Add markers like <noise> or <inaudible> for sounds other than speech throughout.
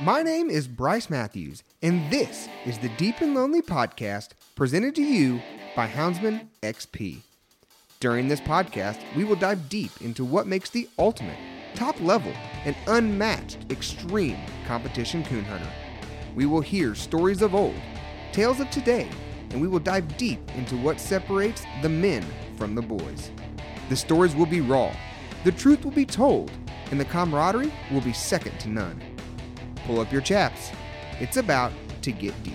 My name is Bryce Matthews, and this is the Deep and Lonely podcast presented to you by Houndsman XP. During this podcast, we will dive deep into what makes the ultimate, top level, and unmatched extreme competition coon hunter. We will hear stories of old, tales of today, and we will dive deep into what separates the men from the boys. The stories will be raw, the truth will be told, and the camaraderie will be second to none. Pull up your chaps. It's about to get deep.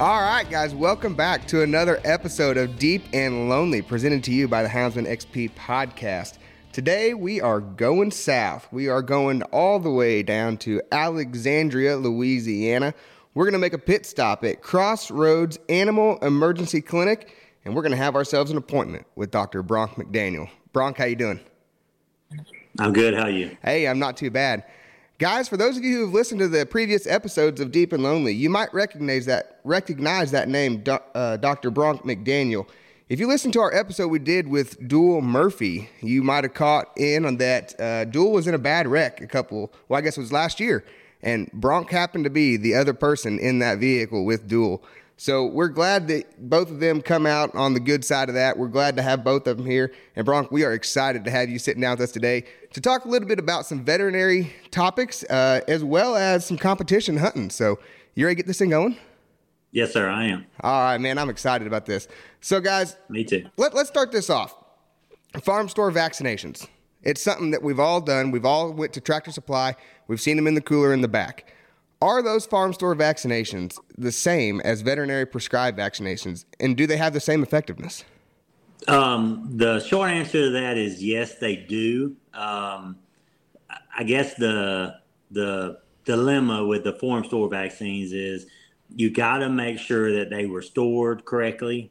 All right, guys, welcome back to another episode of Deep and Lonely, presented to you by the Houndsman XP podcast. Today, we are going south. We are going all the way down to Alexandria, Louisiana. We're going to make a pit stop at Crossroads Animal Emergency Clinic, and we're going to have ourselves an appointment with Dr. Bronk McDaniel. Bronk, how you doing? I'm good. How are you? Hey, I'm not too bad. Guys, for those of you who have listened to the previous episodes of Deep and Lonely, you might recognize that recognize that name, uh, Dr. Bronk McDaniel. If you listen to our episode we did with Duel Murphy, you might have caught in on that. Uh, Duel was in a bad wreck a couple, well, I guess it was last year, and Bronk happened to be the other person in that vehicle with Duel. So we're glad that both of them come out on the good side of that. We're glad to have both of them here. And Bronk, we are excited to have you sitting down with us today to talk a little bit about some veterinary topics uh, as well as some competition hunting. So you ready to get this thing going? Yes, sir, I am. All right, man, I'm excited about this. So, guys, me too. Let, let's start this off. Farm store vaccinations. It's something that we've all done. We've all went to Tractor Supply. We've seen them in the cooler in the back. Are those farm store vaccinations the same as veterinary prescribed vaccinations, and do they have the same effectiveness? Um, the short answer to that is yes, they do. Um, I guess the the dilemma with the farm store vaccines is you got to make sure that they were stored correctly,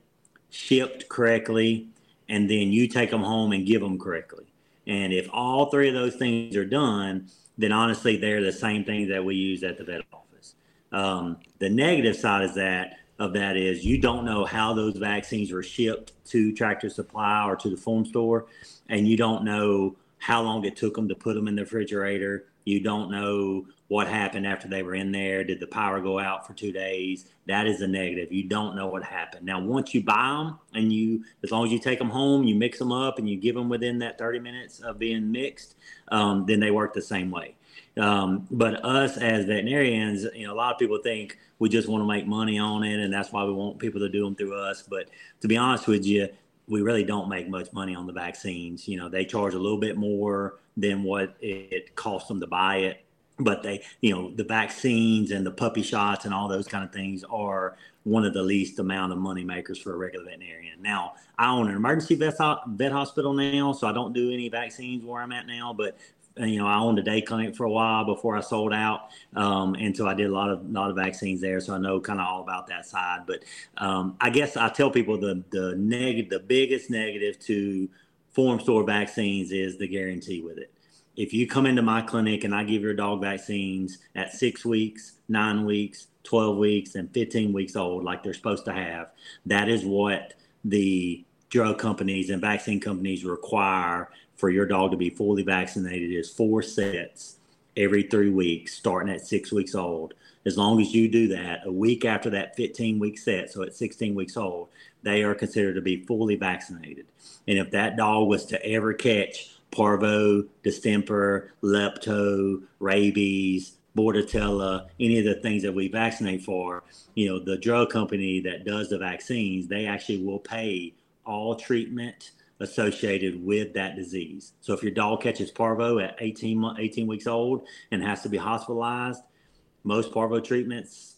shipped correctly, and then you take them home and give them correctly. And if all three of those things are done, then honestly, they're the same things that we use at the vet office. Um, the negative side is that of that is you don't know how those vaccines were shipped to Tractor Supply or to the farm store, and you don't know how long it took them to put them in the refrigerator. You don't know what happened after they were in there. Did the power go out for two days? That is a negative. You don't know what happened. Now, once you buy them and you, as long as you take them home, you mix them up and you give them within that 30 minutes of being mixed, um, then they work the same way. Um, but us as veterinarians, you know, a lot of people think we just want to make money on it, and that's why we want people to do them through us. But to be honest with you, we really don't make much money on the vaccines. You know, they charge a little bit more than what it costs them to buy it. But they, you know, the vaccines and the puppy shots and all those kind of things are one of the least amount of money makers for a regular veterinarian. Now, I own an emergency vet, vet hospital now, so I don't do any vaccines where I'm at now. But you know, I owned a day clinic for a while before I sold out, um, and so I did a lot of lot of vaccines there. So I know kind of all about that side. But um, I guess I tell people the the negative, the biggest negative to farm store vaccines is the guarantee with it. If you come into my clinic and I give your dog vaccines at six weeks, nine weeks, 12 weeks, and 15 weeks old, like they're supposed to have, that is what the drug companies and vaccine companies require for your dog to be fully vaccinated is four sets every three weeks, starting at six weeks old. As long as you do that, a week after that 15 week set, so at 16 weeks old, they are considered to be fully vaccinated. And if that dog was to ever catch parvo, distemper, lepto, rabies, bordetella, any of the things that we vaccinate for, you know, the drug company that does the vaccines, they actually will pay all treatment associated with that disease. So if your dog catches parvo at 18, 18 weeks old and has to be hospitalized, most parvo treatments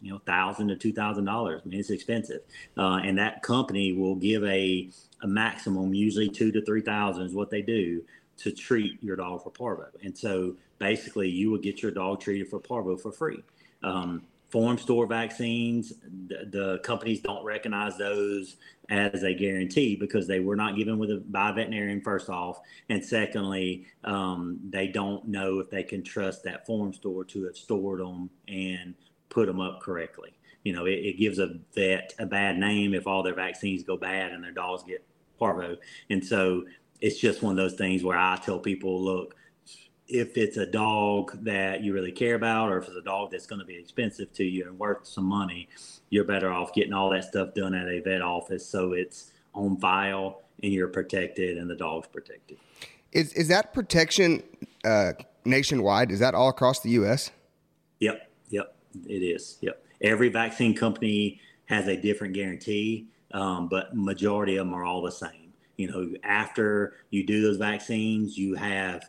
you know, thousand to two thousand dollars. I mean, it's expensive, uh, and that company will give a a maximum, usually two to three thousand is what they do to treat your dog for parvo. And so basically, you will get your dog treated for parvo for free. Um, farm store vaccines, the, the, companies don't recognize those as a guarantee because they were not given with a by a veterinarian first off, and secondly, um, they don't know if they can trust that farm store to have stored them and put them up correctly. You know, it, it gives a vet a bad name if all their vaccines go bad and their dogs get parvo, and so it's just one of those things where I tell people, look, if it's a dog that you really care about, or if it's a dog that's going to be expensive to you and worth some money, you're better off getting all that stuff done at a vet office so it's on file and you're protected and the dog's protected. Is is that protection uh, nationwide? Is that all across the U.S.? Yep, yep, it is. Yep, every vaccine company has a different guarantee, um, but majority of them are all the same. You know, after you do those vaccines, you have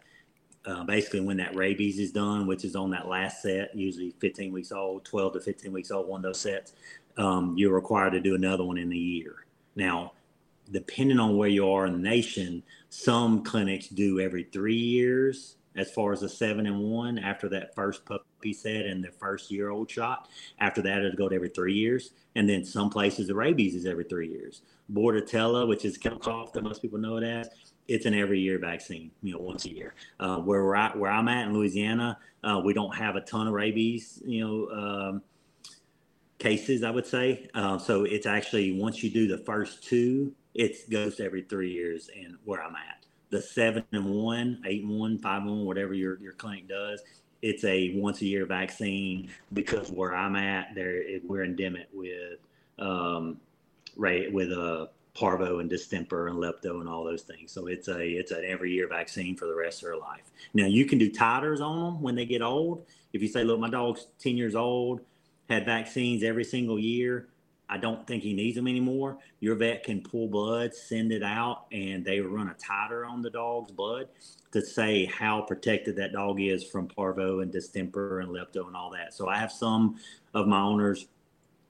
uh, basically when that rabies is done, which is on that last set, usually 15 weeks old, 12 to 15 weeks old, one of those sets, um, you're required to do another one in a year. Now, depending on where you are in the nation, some clinics do every three years as far as a seven and one after that first puppy set and the first year old shot. After that, it'll go to every three years. And then some places, the rabies is every three years. Bordetella, which is kennel cough that most people know it as, it's an every year vaccine, you know, once a year. Uh, where we're at, where I'm at in Louisiana, uh, we don't have a ton of rabies, you know, um, cases, I would say. Uh, so it's actually once you do the first two, it goes every three years. And where I'm at, the seven and one, eight and one, five and one, whatever your your clinic does, it's a once a year vaccine because where I'm at, there we're endemic with um, right with a parvo and distemper and lepto and all those things. So it's a it's an every year vaccine for the rest of their life. Now you can do titers on them when they get old. If you say, look, my dog's 10 years old, had vaccines every single year. I don't think he needs them anymore. Your vet can pull blood, send it out, and they run a titer on the dog's blood to say how protected that dog is from parvo and distemper and lepto and all that. So I have some of my owners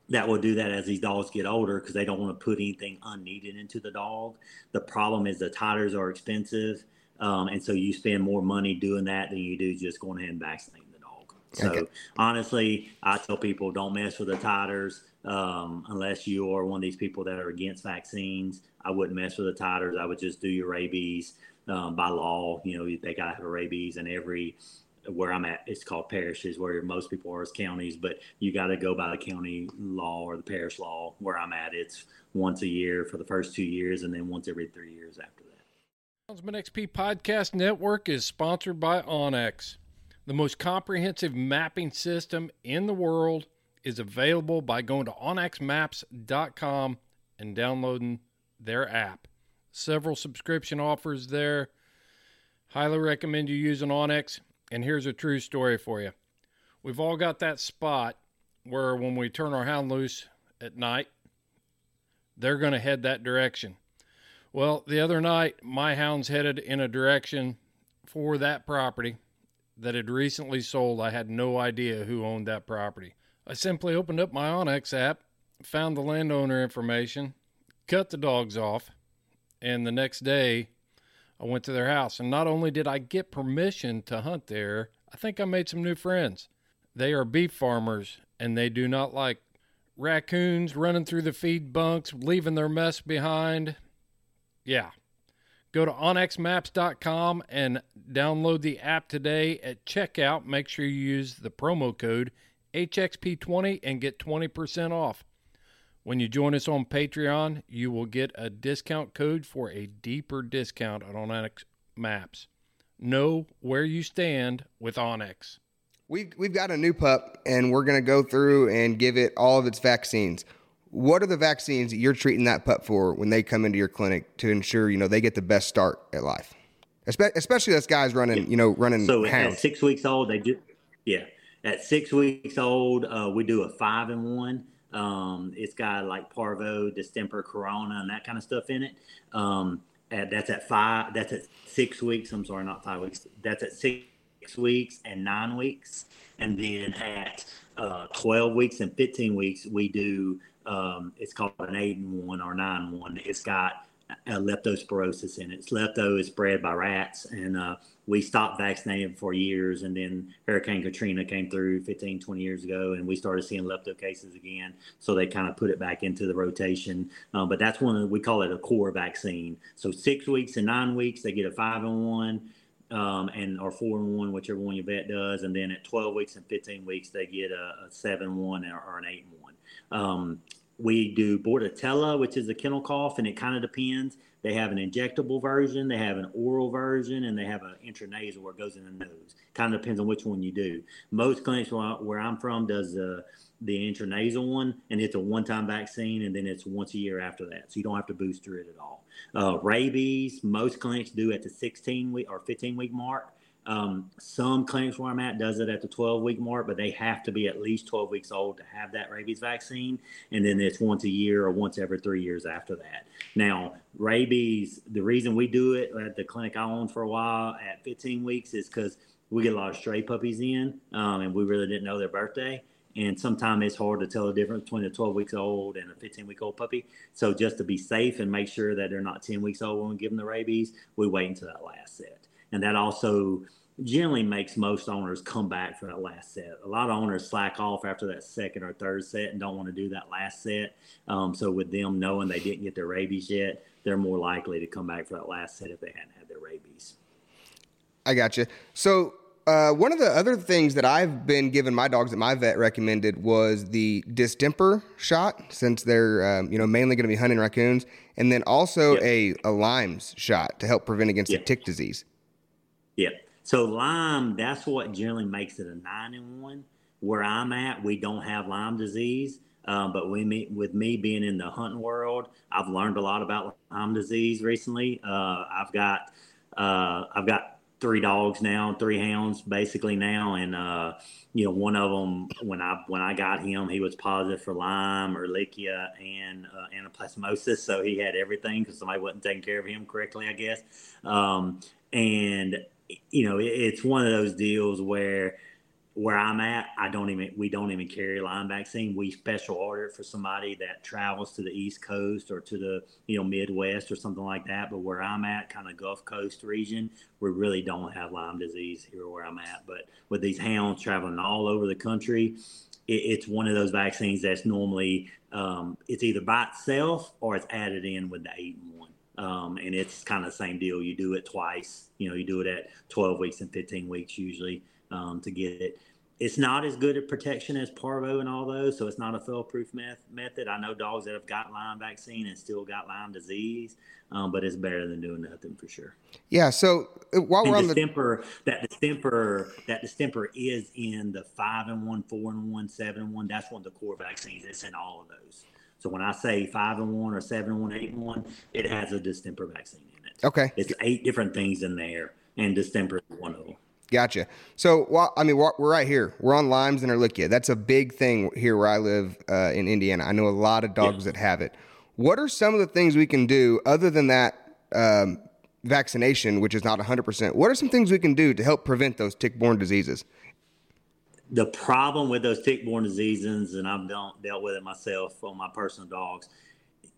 that will do that as these dogs get older because they don't want to put anything unneeded into the dog. The problem is the titers are expensive, um, and so you spend more money doing that than you do just going ahead and vaccinating the dog. So okay. honestly, I tell people don't mess with the titers um, unless you are one of these people that are against vaccines. I wouldn't mess with the titers. I would just do your rabies um, by law. You know, they got to have a rabies, and every where I'm at, it's called parishes, where most people are as counties, but you got to go by the county law or the parish law. Where I'm at, it's once a year for the first two years, and then once every three years after that. Houndsman XP Podcast Network is sponsored by onX. The most comprehensive mapping system in the world is available by going to onxmaps.com and downloading their app. Several subscription offers there. Highly recommend you using onX. And here's a true story for you. We've all got that spot where when we turn our hound loose at night, they're going to head that direction. Well, the other night, my hounds headed in a direction for that property that had recently sold. I had no idea who owned that property. I simply opened up my onX app, found the landowner information, cut the dogs off, and the next day I went to their house, and not only did I get permission to hunt there, I think I made some new friends. They are beef farmers, and they do not like raccoons running through the feed bunks, leaving their mess behind. Yeah. Go to onxmaps.com and download the app today. At checkout, make sure you use the promo code HXP20 and get 20% off. When you join us on Patreon, you will get a discount code for a deeper discount on onX Maps. Know where you stand with onX. We've, we've got a new pup, and we're going to go through and give it all of its vaccines. What are the vaccines that you're treating that pup for when they come into your clinic to ensure you know they get the best start at life? Especially those guys running, you know, running. So hounds. at six weeks old, they do. Yeah, at six weeks old, uh, we do a five and one. Um, it's got like parvo, distemper, corona, and that kind of stuff in it. Um, at, that's at five. That's at six weeks. I'm sorry, not five weeks. That's at six weeks and nine weeks. And then at uh, 12 weeks and 15 weeks, we do, um, it's called an eight and one or nine one. It's got uh, leptospirosis in it. It's lepto is bred by rats, and uh, we stopped vaccinating for years. And then Hurricane Katrina came through 15, 20 years ago, and we started seeing lepto cases again. So they kind of put it back into the rotation. Um, but that's one we call it a core vaccine. So six weeks and nine weeks, they get a five and one. Um, and or four and one, whichever one your vet does, and then at 12 weeks and 15 weeks, they get a, a seven one or, or an eight one. Um, we do Bordetella, which is a kennel cough, and it kind of depends. They have an injectable version, they have an oral version, and they have an intranasal where it goes in the nose. Kind of depends on which one you do. Most clinics where I'm from does the the intranasal one, and it's a one-time vaccine, and then it's once a year after that, so you don't have to booster it at all. Uh, rabies, most clinics do at the 16 week or 15 week mark. Um, some clinics where I'm at does it at the 12 week mark, but they have to be at least 12 weeks old to have that rabies vaccine. And then it's once a year or once every three years after that. Now, rabies, the reason we do it at the clinic I owned for a while at 15 weeks is because we get a lot of stray puppies in um, and we really didn't know their birthday. And sometimes it's hard to tell the difference between a 12 weeks old and a 15 week old puppy. So just to be safe and make sure that they're not 10 weeks old when we give them the rabies, we wait until that last set and that also generally makes most owners come back for that last set. A lot of owners slack off after that second or third set and don't want to do that last set. Um, so with them knowing they didn't get their rabies yet, they're more likely to come back for that last set if they hadn't had their rabies. I got you. So uh, one of the other things that I've been giving my dogs that my vet recommended was the distemper shot, since they're um, you know mainly going to be hunting raccoons, and then also yep. a, a Lyme's shot to help prevent against yep. the tick disease. Yeah. So Lyme, that's what generally makes it a nine and one. Where I'm at, we don't have Lyme disease. Um, but we, me, with me being in the hunting world, I've learned a lot about Lyme disease recently. Uh, I've got uh, I've got three dogs now, three hounds basically now, and uh, you know one of them when I when I got him, he was positive for Lyme, Ehrlichia, and uh, anaplasmosis, so he had everything because somebody wasn't taking care of him correctly, I guess. Um, and you know, it's one of those deals where where I'm at, I don't even we don't even carry Lyme vaccine. We special order it for somebody that travels to the East Coast or to the you know Midwest or something like that. But where I'm at, kind of Gulf Coast region, we really don't have Lyme disease here where I'm at. But with these hounds traveling all over the country, it, it's one of those vaccines that's normally um, it's either by itself or it's added in with the eight and one. Um, and it's kind of the same deal. You do it twice. You know, you do it at 12 weeks and 15 weeks usually um, to get it. It's not as good at protection as parvo and all those, so it's not a fail-proof meth- method. I know dogs that have got Lyme vaccine and still got Lyme disease, um, but it's better than doing nothing for sure. Yeah. So uh, while we're on distemper, the that distemper, that distemper is in the five and one, four and one, seven and one. That's one of the core vaccines. It's in all of those. So when I say five and one or seven and one, eight and one, it has a distemper vaccine in it. Okay. It's eight different things in there, and distemper is one of them. Gotcha. So, well, I mean, we're, right here. We're on Lymes and Ehrlichia. That's a big thing here where I live uh, in Indiana. I know a lot of dogs yeah. that have it. What are some of the things we can do other than that um, vaccination, which is not 100%? What are some things we can do to help prevent those tick-borne diseases? The problem with those tick-borne diseases, and I've dealt, dealt with it myself on my personal dogs.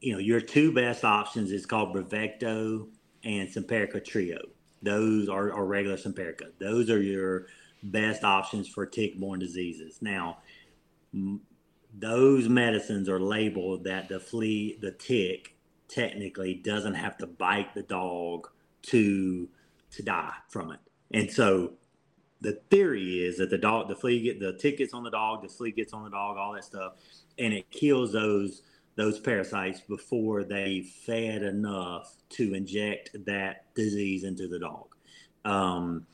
You know, your two best options is called Bravecto and Simparica Trio. Those are, are regular Simparica. Those are your best options for tick-borne diseases. Now, m- those medicines are labeled that the flea, the tick, technically doesn't have to bite the dog to to die from it. And so the theory is that the dog, the flea get the tick gets on the dog, the flea gets on the dog, all that stuff, and it kills those those parasites before they fed enough to inject that disease into the dog. Um,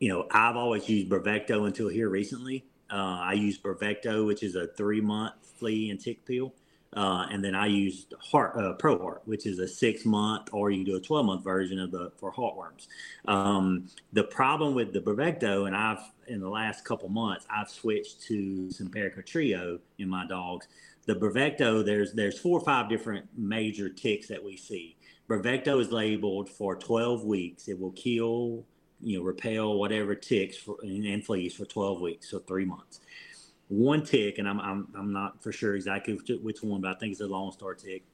you know, I've always used Bravecto until here recently. Uh, I use Bravecto, which is a three month flea and tick pill. Uh, and then I used Heart uh, Pro Heart, which is a six month, or you can do a twelve month version of the for heartworms. Um, the problem with the Bravecto, and I've in the last couple months, I've switched to Simparica Trio in my dogs. The Bravecto, there's there's four or five different major ticks that we see. Bravecto is labeled for 12 weeks. It will kill you know, repel whatever ticks for, and fleas for 12 weeks, so three months. One tick, and I'm, I'm, I'm not for sure exactly which one, but I think it's a Lone Star tick.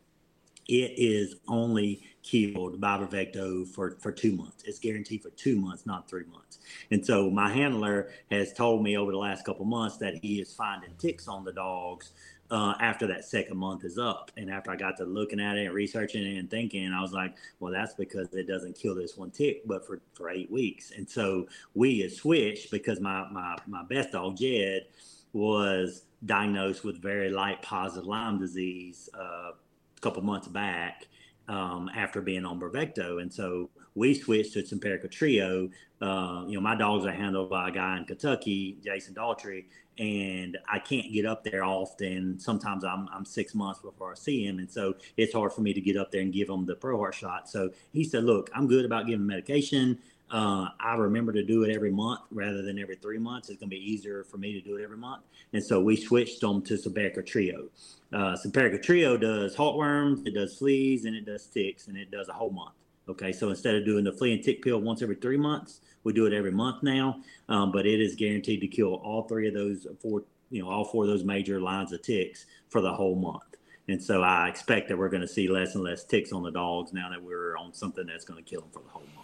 It is only killed by Bravecto for, for two months. It's guaranteed for two months, not three months. And so my handler has told me over the last couple months that he is finding ticks on the dogs uh, after that second month is up. And after I got to looking at it and researching it and thinking, I was like, well, that's because it doesn't kill this one tick, but for, for eight weeks. And so we had switched because my, my, my best dog, Jed, was diagnosed with very light positive Lyme disease uh, a couple months back um, after being on Bravecto. And so we switched to Simparica Trio. Uh, you know, my dogs are handled by a guy in Kentucky, Jason Daugherty, and I can't get up there often. Sometimes I'm, I'm six months before I see him. And so it's hard for me to get up there and give him the Pro Heart shot. So he said, Look, I'm good about giving medication. Uh, I remember to do it every month rather than every three months. It's going to be easier for me to do it every month. And so we switched them to Simparica Trio. Uh, Simparica Trio does heartworms, it does fleas, and it does ticks, and it does a whole month. Okay, so instead of doing the flea and tick pill once every three months, we do it every month now. Um, but it is guaranteed to kill all three of those four, you know, all four of those major lines of ticks for the whole month. And so I expect that we're going to see less and less ticks on the dogs now that we're on something that's going to kill them for the whole month.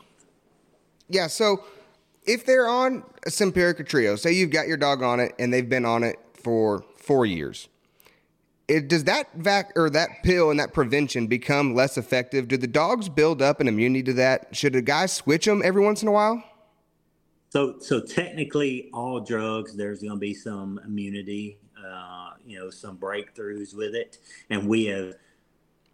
Yeah. So if they're on a Simparica Trio, say you've got your dog on it and they've been on it for four years it, does that vac or that pill and that prevention become less effective? Do the dogs build up an immunity to that? Should a guy switch them every once in a while? So, so technically, all drugs there's going to be some immunity, uh, you know, some breakthroughs with it, and we have,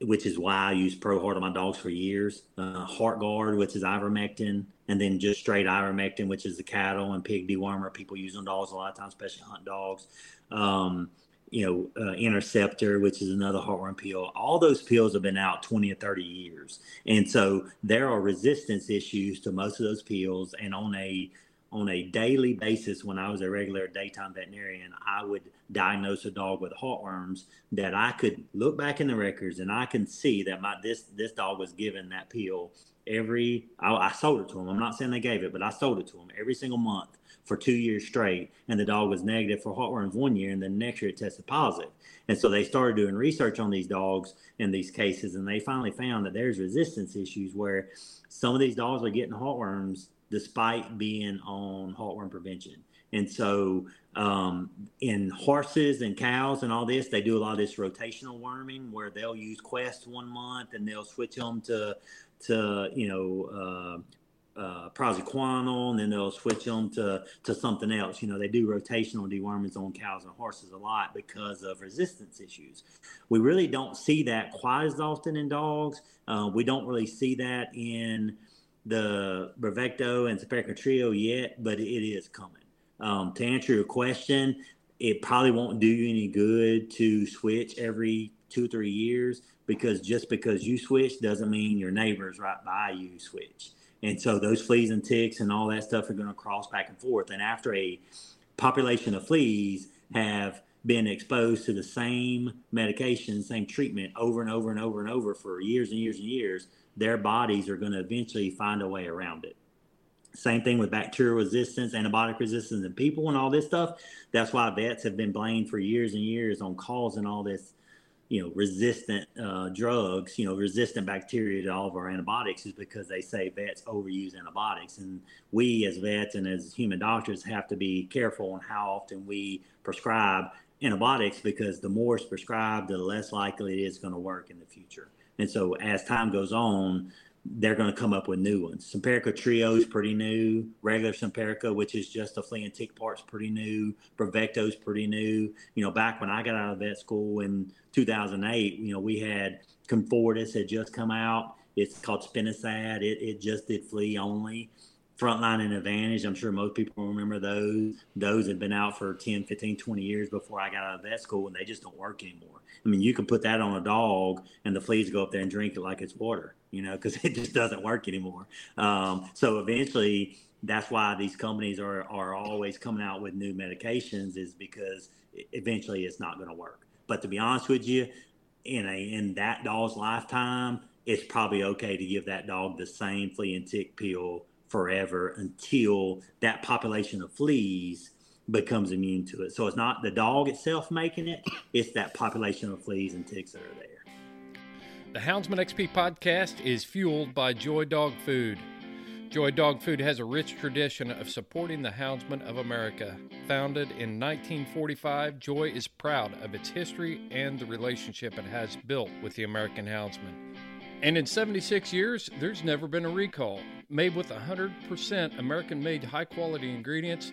which is why I use Pro Heart on my dogs for years. Uh, Heartgard, which is ivermectin, and then just straight ivermectin, which is the cattle and pig dewormer people use on dogs a lot of times, especially hunt dogs. Um, you know, uh, Interceptor, which is another heartworm pill. All those pills have been out 20 or 30 years. And so there are resistance issues to most of those pills. And on a on a daily basis, when I was a regular daytime veterinarian, I would diagnose a dog with heartworms that I could look back in the records and I can see that my this this dog was given that pill every I, I sold it to him. I'm not saying they gave it, but I sold it to him every single month for two years straight, and the dog was negative for heartworms one year, and then next year it tested positive. And so they started doing research on these dogs in these cases, and they finally found that there's resistance issues where some of these dogs are getting heartworms despite being on heartworm prevention. And so, um, in horses and cows and all this, they do a lot of this rotational worming where they'll use Quest one month and they'll switch them to to you know uh, uh, and then they'll switch them to to something else. You know, they do rotational dewormings on cows and horses a lot because of resistance issues. We really don't see that quite as often in dogs. Uh, we don't really see that in the Bravecto and Simparica Trio yet, but it is coming. Um, to answer your question, it probably won't do you any good to switch every two three years because just because you switch doesn't mean your neighbors right by you switch. And so those fleas and ticks and all that stuff are going to cross back and forth. And after a population of fleas have been exposed to the same medication, same treatment over and over and over and over for years and years and years, their bodies are going to eventually find a way around it. Same thing with bacterial resistance, antibiotic resistance in people, and all this stuff. That's why vets have been blamed for years and years on causing all this you know resistant uh, drugs you know resistant bacteria to all of our antibiotics is because they say vets overuse antibiotics and we as vets and as human doctors have to be careful on how often we prescribe antibiotics because the more it's prescribed the less likely it is going to work in the future and so as time goes on they're going to come up with new ones. Simparica Trio is pretty new. Regular Simparica, which is just a flea and tick part, is pretty new. Bravecto is pretty new. You know, back when I got out of vet school in 2008, you know, we had Comfortis had just come out. It's called Spinosad. It, it just did flea only. Frontline and Advantage, I'm sure most people remember those. Those had been out for 10, 15, 20 years before I got out of vet school, and they just don't work anymore. I mean, you can put that on a dog, and the fleas go up there and drink it like it's water, you know, because <laughs> it just doesn't work anymore. Um, so eventually, that's why these companies are, are always coming out with new medications, is because eventually it's not going to work. But to be honest with you, in a in that dog's lifetime, it's probably okay to give that dog the same flea and tick pill forever until that population of fleas becomes immune to it. So it's not the dog itself making it, it's that population of fleas and ticks that are there. The Houndsman XP podcast is fueled by Joy Dog Food. Joy Dog Food has a rich tradition of supporting the Houndsman of America. Founded in 1945, Joy is proud of its history and the relationship it has built with the American Houndsman. And in 76 years, there's never been a recall. Made with 100% American made high quality ingredients,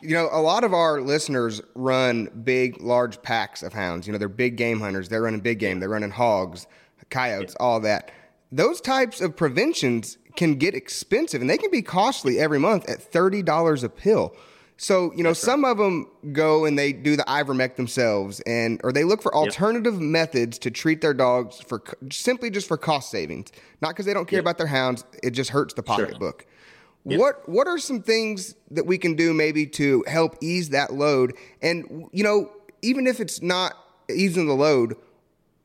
You know, a lot of our listeners run big, large packs of hounds. You know, they're big game hunters. They're running big game. They're running hogs, coyotes, all that. Those types of preventions can get expensive and they can be costly every month at $30 a pill. So, you know, That's some right. of them go and they do the ivermect themselves and or they look for alternative yep. methods to treat their dogs for simply just for cost savings. Not because they don't care yep. about their hounds, it just hurts the pocketbook. Sure. Yep. What what are some things that we can do maybe to help ease that load? And you know, even if it's not easing the load,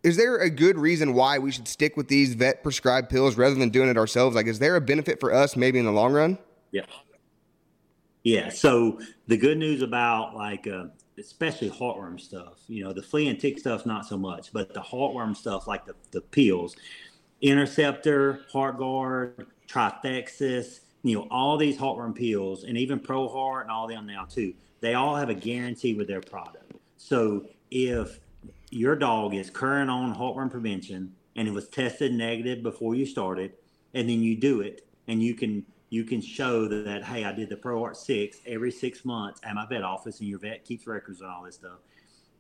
is there a good reason why we should stick with these vet prescribed pills rather than doing it ourselves? Like, is there a benefit for us maybe in the long run? Yeah. Yeah. So the good news about like, uh, especially heartworm stuff, you know, the flea and tick stuff, not so much, but the heartworm stuff, like the, the pills, Interceptor, Heartgard, Trifexis, you know, all these heartworm pills and even Pro Heart and all them now too, they all have a guarantee with their product. So if your dog is current on heartworm prevention and it was tested negative before you started, and then you do it and you can you can show that, hey, I did the Pro Heart six every six months at my vet office, and your vet keeps records on all this stuff,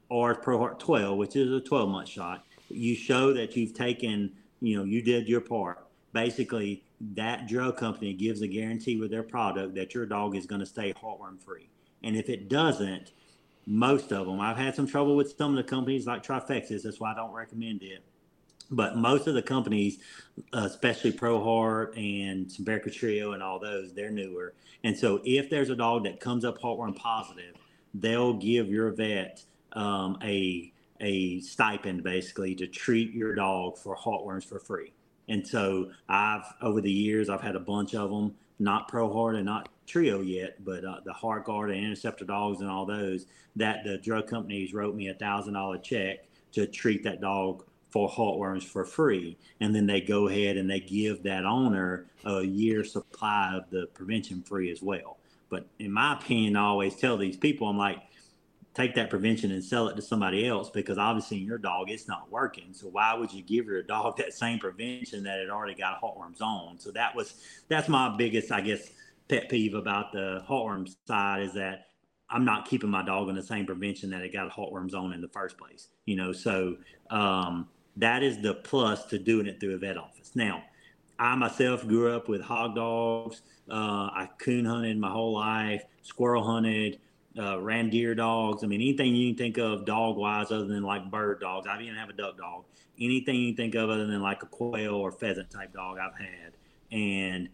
or Pro Heart twelve, which is a twelve month shot. You show that you've taken, you know, you did your part. Basically, that drug company gives a guarantee with their product that your dog is going to stay heartworm free. And if it doesn't, most of them, I've had some trouble with some of the companies like Trifexis. That's why I don't recommend it. But most of the companies, especially Pro Heart and Simparica Trio and all those, they're newer. And so if there's a dog that comes up heartworm positive, they'll give your vet um, a a stipend basically to treat your dog for heartworms for free. And so I've over the years I've had a bunch of them, not Pro Heart and not Trio yet, but uh, the Heartgard and Interceptor dogs and all those that the drug companies wrote me a thousand dollar check to treat that dog for heartworms for free, and then they go ahead and they give that owner a year supply of the prevention free as well. But in my opinion, I always tell these people, I'm like, take that prevention and sell it to somebody else because obviously in your dog it's not working. So why would you give your dog <laughs> that same prevention that it already got heartworms on? So that was that's my biggest, I guess, pet peeve about the heartworm side is that I'm not keeping my dog on the same prevention that it got heartworms on in the first place. You know, so um, that is the plus to doing it through a vet office. Now, I myself grew up with hog dogs. Uh, I coon hunted my whole life, squirrel hunted uh, ram deer dogs. I mean, anything you can think of dog wise other than like bird dogs. I even have a duck dog. Anything you think of other than like a quail or pheasant type dog, I've had. And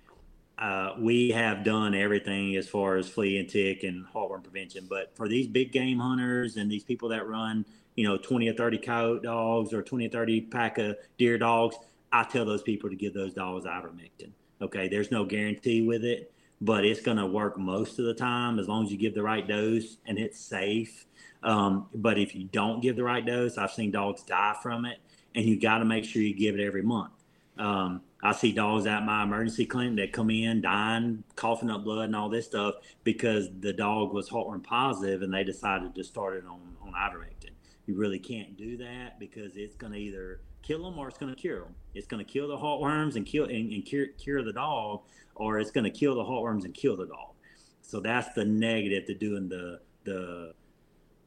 uh, we have done everything as far as flea and tick and heartworm prevention. But for these big game hunters and these people that run, you know, 20 or 30 coyote dogs or 20 or 30 pack of deer dogs, I tell those people to give those dogs ivermectin. Okay, there's no guarantee with it but it's going to work most of the time as long as you give the right dose and it's safe. Um, but if you don't give the right dose, I've seen dogs die from it, and you got to make sure you give it every month. Um, I see dogs at my emergency clinic that come in dying, coughing up blood, and all this stuff because the dog was heartworm positive and they decided to start it on, on ivermectin. You really can't do that because it's going to either kill them or it's going to cure them. It's going to kill the heartworms and kill and, and cure, cure the dog, or it's going to kill the heartworms and kill the dog. So that's the negative to doing the the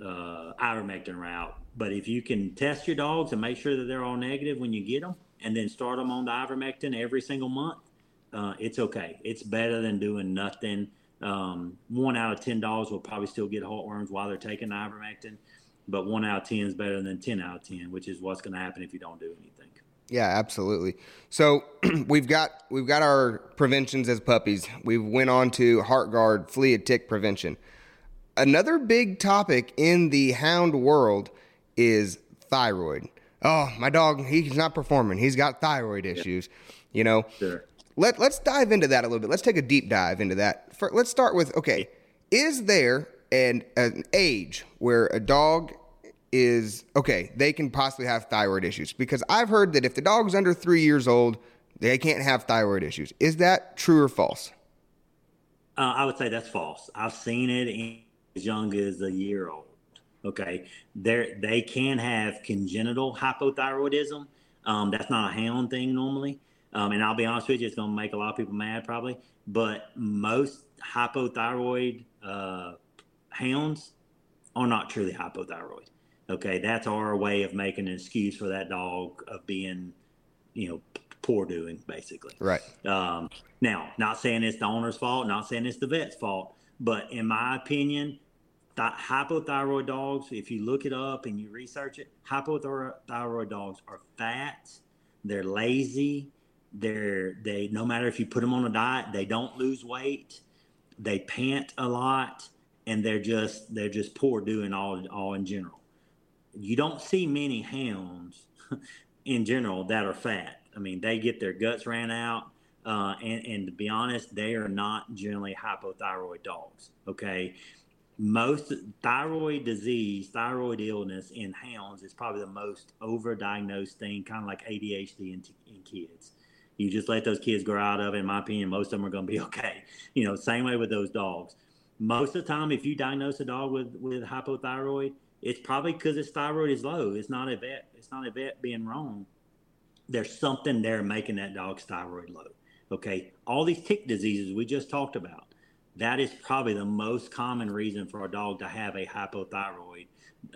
uh, ivermectin route. But if you can test your dogs and make sure that they're all negative when you get them, and then start them on the ivermectin every single month, uh, it's okay. It's better than doing nothing. Um, one out of 10 dogs will probably still get heartworms while they're taking ivermectin, but one out of 10 is better than 10 out of 10, which is what's going to happen if you don't do anything. Yeah, absolutely. So <clears throat> we've got we've got our preventions as puppies. We went on to Heartgard flea and tick prevention. Another big topic in the hound world is thyroid. Oh, my dog, he's not performing. He's got thyroid issues. You know, Sure. let let's dive into that a little bit. Let's take a deep dive into that. For, let's start with okay, is there an an age where a dog is okay? They can possibly have thyroid issues because I've heard that if the dog's under three years old, they can't have thyroid issues. Is that true or false? Uh, I would say that's false. I've seen it as young as a year old. Okay, they they can have congenital hypothyroidism. Um, that's not a hound thing normally. Um, and I'll be honest with you, it's going to make a lot of people mad probably. But most hypothyroid uh, hounds are not truly hypothyroid. Okay, that's our way of making an excuse for that dog of being, you know, poor doing basically. Right. Um, now, not saying it's the owner's fault, not saying it's the vet's fault, but in my opinion, th- hypothyroid dogs, if you look it up and you research it, hypothyroid dogs are fat, they're lazy, they're they no matter if you put them on a diet, they don't lose weight, they pant a lot, and they're just they're just poor doing all all in general. You don't see many hounds <laughs> in general that are fat. I mean, they get their guts ran out. Uh, and, and to be honest, they are not generally hypothyroid dogs. Okay. Most thyroid disease, thyroid illness in hounds is probably the most overdiagnosed thing, kind of like ADHD in, in kids. You just let those kids grow out of it. In my opinion, most of them are going to be <laughs> okay. You know, same way with those dogs. Most of the time, if you diagnose a dog with, with hypothyroid, it's probably because its thyroid is low. It's not a vet. It's not a vet being wrong. There's something there making that dog's thyroid low. Okay. All these tick diseases we just talked about, that is probably the most common reason for a dog to have a hypothyroid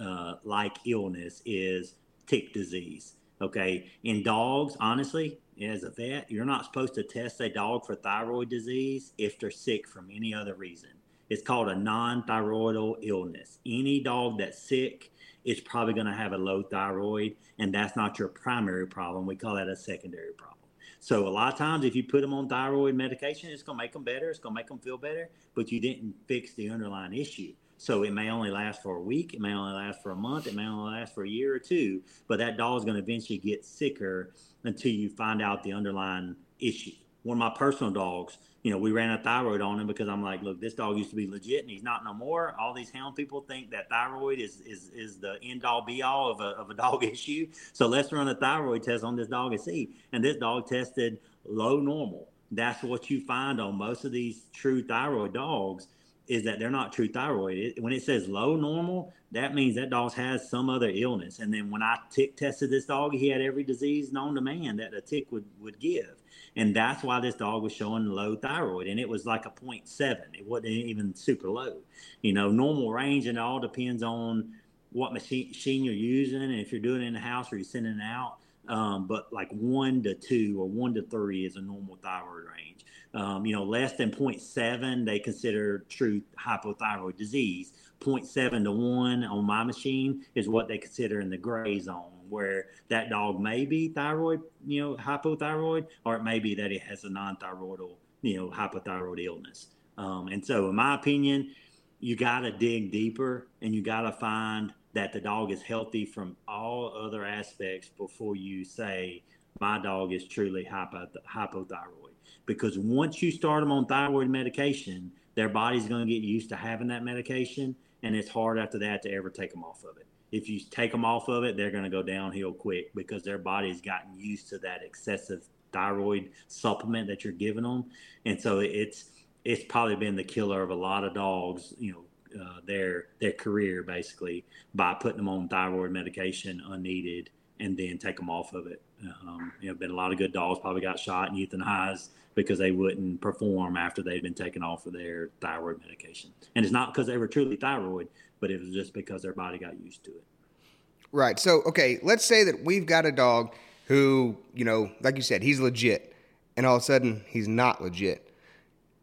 uh, like illness is tick disease. Okay. In dogs, honestly, as a vet, you're not supposed to test a dog for thyroid disease if they're sick from any other reason. It's called a non thyroidal illness. Any dog that's sick is probably going to have a low thyroid, and that's not your primary problem. We call that a secondary problem. So a lot of times, if you put them on thyroid medication, it's going to make them better. It's going to make them feel better, but you didn't fix the underlying issue. So it may only last for a week, it may only last for a month, it may only last for a year or two, but that dog is going to eventually get sicker until you find out the underlying issue. One of my personal dogs, you know, we ran a thyroid on him because I'm like, look, this dog used to be legit and he's not no more. All these hound people think that thyroid is is, is the end all be all of a, of a dog <laughs> issue. So let's run a thyroid test on this dog and see. And this dog tested low normal. That's what you find on most of these true thyroid dogs is that they're not true thyroid. It, when it says low normal, that means that dog has some other illness. And then when I tick tested this dog, he had every disease known to man that a tick would, would give. And that's why this dog was showing low thyroid. And it was like a 0.7. It wasn't even super low. You know, normal range and it all depends on what machine, you're using and if you're doing it in the house or you're sending it out. Um, but like one to two or one to three is a normal thyroid range. Um, you know, less than 0.7, they consider true hypothyroid disease. 0.7 to 1 on my machine is what they consider in the gray zone, where that dog may be thyroid, you know, hypothyroid, or it may be that it has a non thyroidal, you know, hypothyroid illness. Um, and so, in my opinion, you got to dig deeper and you got to find that the dog is healthy from all other aspects before you say, my dog is truly hypo- hypothyroid. Because once you start them on thyroid medication, their body's going to get used to having that medication, and it's hard after that to ever take them off of it. If you take them off of it, they're going to go downhill quick because their body's gotten used to that excessive thyroid supplement that you're giving them, and so it's it's probably been the killer of a lot of dogs. You know, uh, their their career basically by putting them on thyroid medication unneeded and then take them off of it. Um, you know, been a lot of good dogs probably got shot and euthanized because they wouldn't perform after they'd been taken off of their thyroid medication. And it's not because they were truly thyroid, but it was just because their body got used to it. Right. So, okay, let's say that we've got a dog who, you know, like you said, he's legit. and all of a sudden he's not legit.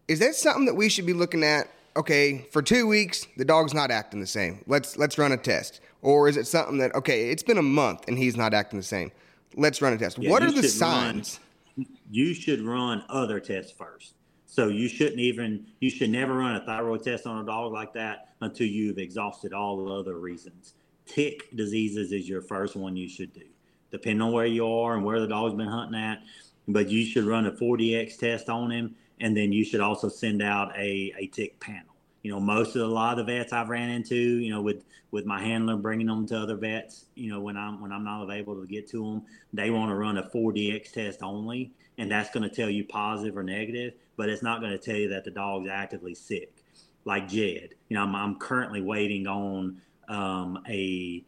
Is that something that we should be looking at? Okay, for two weeks the dog's not acting the same. Let's let's run a test. Or is it something that okay, it's been a month and he's not acting the same. Let's run a test. Yeah, what are the signs? Run, you should run other tests first. So you shouldn't even you should never run a thyroid test on a dog like that until you've exhausted all other reasons. Tick diseases is your first one you should do, depending on where you are and where the dog's been hunting at. But you should run a 4DX test on him, and then you should also send out a, a tick panel you know, most of the, a lot of the vets I've ran into, you know, with with my handler bringing them to other vets, you know, when I'm when I'm not able to get to them, they want to run a 4DX test only, and that's going to tell you positive or negative, but it's not going to tell you that the dog's actively sick. Like Jed, you know, I'm, I'm currently waiting on um, a,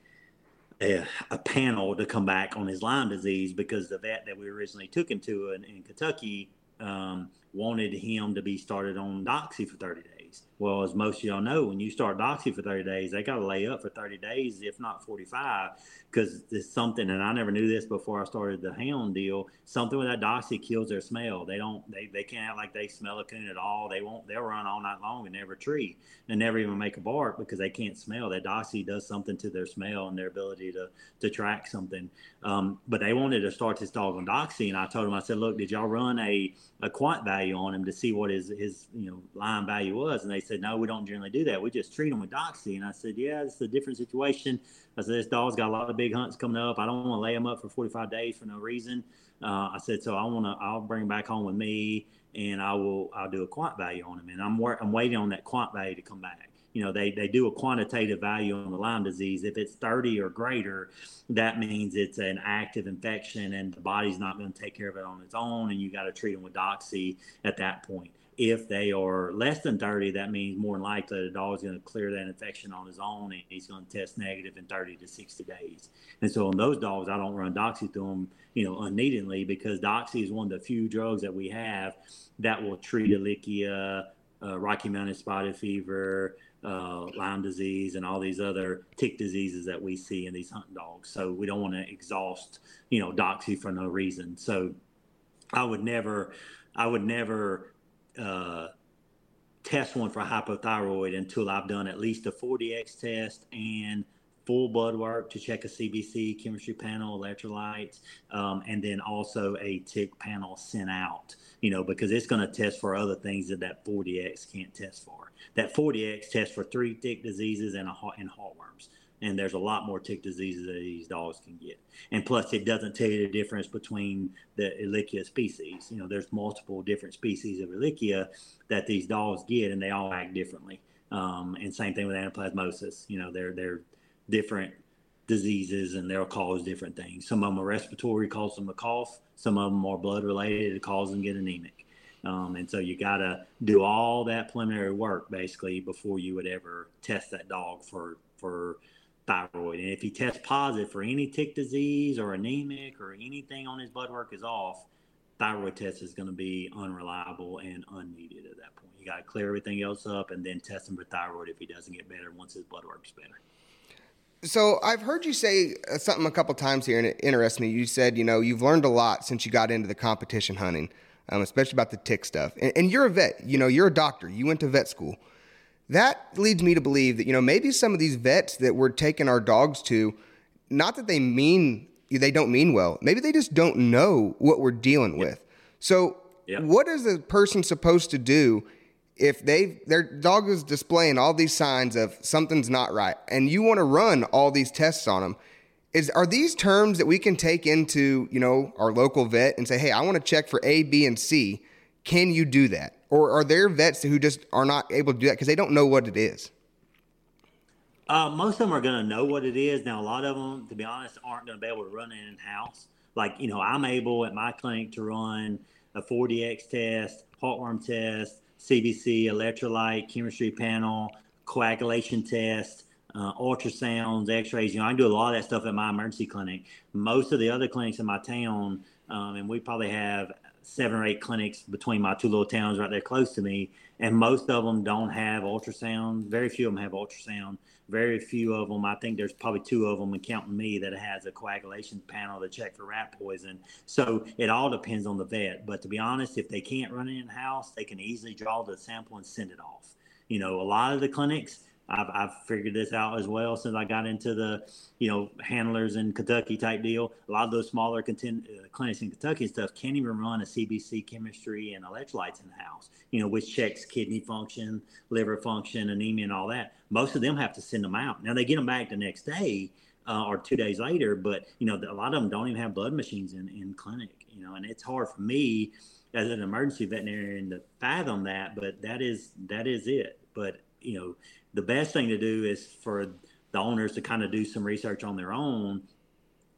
a, a panel to come back on his Lyme disease because the vet that we originally took him to in, in Kentucky um, wanted him to be started on Doxy for 30 days well, as most of y'all know, when you start Doxy for 30 days, they got to lay up for 30 days, if not 45, because it's something, and I never knew this before I started the hound deal. Something with that Doxy kills their smell. They don't, they, they can't act like they smell a coon at all. They won't, they'll run all night long and never tree and never even make a bark because they can't smell. That Doxy does something to their smell and their ability to, to track something. Um, but they wanted to start this dog on Doxy, and I told them, I said, look, did y'all run a, a quant value on him to see what his, his, you know, Lyme value was? And they said, no, we don't generally do that. We just treat them with Doxy. And I said, yeah, it's a different situation. I said, this dog's got a lot of big hunts coming up. I don't want to lay him up for 45 days for no reason. Uh, I said, so I want to, I'll bring him back home with me and I will, I'll do a quant value on him. And I'm, I'm waiting on that quant value to come back you know they, they do a quantitative value on the lyme disease if it's 30 or greater that means it's an active infection and the body's not going to take care of it on its own and you got to treat them with doxy at that point if they are less than 30, that means more than likely the dog is going to clear that infection on his own and he's going to test negative in 30 to 60 days. And so on those dogs, I don't run Doxy through them, you know, unneedingly because Doxy is one of the few drugs that we have that will treat Ehrlichia, uh, Rocky Mountain spotted fever, uh, Lyme disease, and all these other tick diseases that we see in these hunting dogs. So we don't want to exhaust, you know, Doxy for no reason. So I would never, I would never uh, test one for hypothyroid until I've done at least a 4DX test and full blood work to check a CBC, chemistry panel, electrolytes, um, and then also a tick panel sent out, you know, because it's going to test for other things that that 4DX can't test for. That 4DX tests for three tick diseases and, a, and heartworms and there's a lot more tick diseases that these dogs can get. And plus, it doesn't tell you the difference between the Ehrlichia species. You know, there's multiple different species of Ehrlichia that these dogs get, and they all act differently. Um, and same thing with anaplasmosis. You know, they're they're different diseases, and they'll cause different things. Some of them are respiratory, cause them a cough. Some of them are blood related, it causes them to get anemic. Um, and so you got to do all that preliminary work basically before you would ever test that dog for for thyroid. And if he tests positive for any tick disease or anemic or anything on his blood work is off, thyroid test is going to be unreliable and unneeded at that point. You got to clear everything else up and then test him for thyroid if he doesn't get better once his blood work's better. So I've heard you say uh, something a couple times here, and it interests me. You said, you know, you've learned a lot since you got into the competition hunting, um, especially about the tick stuff. And, and you're a vet. You know, you're a doctor. You went to vet school that leads me to believe that you know maybe some of these vets that we're taking our dogs to not that they mean they don't mean well. Maybe they just don't know what we're dealing with. So what is a person supposed to do if they their dog is displaying all these signs of something's not right and you want to run all these tests on them is are these terms that we can take into you know our local vet and say hey i want to check for a b and c can you do that or are there vets who just are not able to do that because they don't know what it is? Uh, most of them are going to know what it is. Now, a lot of them, to be honest, aren't going to be able to run it in house. Like, you know, I'm able at my clinic to run a 4DX test, heartworm test, CBC, electrolyte, chemistry panel, coagulation test, uh, ultrasounds, x-rays. You know, I do a lot of that stuff at my emergency clinic. Most of the other clinics in my town, um, and we probably have seven or eight clinics between my two little towns right there close to me, and most of them don't have ultrasound. Very few of them have ultrasound. Very few of them, I think there's probably two of them, and counting me, that has a coagulation panel to check for rat poison. So it all depends on the vet. But to be honest, if they can't run it in house, they can easily draw the sample and send it off. You know, a lot of the clinics, I've, I've figured this out as well since I got into the, you know, handlers in Kentucky type deal. A lot of those smaller content, uh, clinics in Kentucky and stuff can't even run a CBC chemistry and electrolytes in the house, you know, which checks kidney function, liver function, anemia, and all that. Most of them have to send them out. Now they get them back the next day uh, or two days later, but, you know, a lot of them don't even have blood machines in, in clinic, you know, and it's hard for me as an emergency veterinarian to fathom that, but that is that is it. But you know, the best thing to do is for the owners to kind of do some research on their own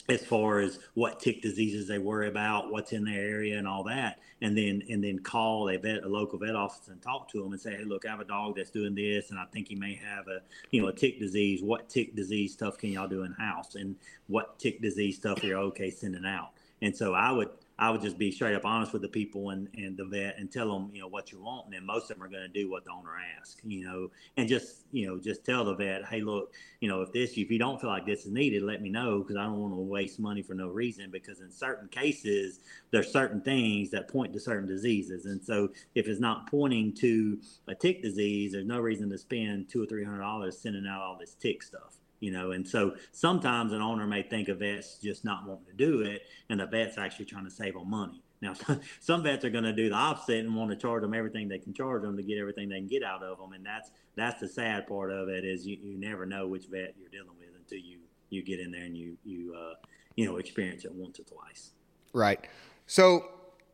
as far as what tick diseases they worry about, what's in their area, and all that, and then and then call a vet, a local vet office, and talk to them and say, hey, look, I have a dog that's doing this, and I think he may have a you know a tick disease. What tick disease stuff can y'all do in house, and what tick disease stuff are you okay sending out? And so I would I would just be straight up honest with the people and, and the vet and tell them, you know, what you want. And then most of them are going to do what the owner asks, you know, and just, you know, just tell the vet, hey, look, you know, if this, if you don't feel like this is needed, let me know because I don't want to waste money for no reason. Because in certain cases, there's certain things that point to certain diseases. And so if it's not pointing to a tick disease, there's no reason to spend two or three hundred dollars sending out all this tick stuff you know and so sometimes an owner may think a vet's just not wanting to do it and the vet's actually trying to save on money. Now <laughs> some vets are going to do the opposite and want to charge them everything they can charge them to get everything they can get out of them and that's that's the sad part of it is you, you never know which vet you're dealing with until you you get in there and you you uh, you know experience it once or twice. Right. So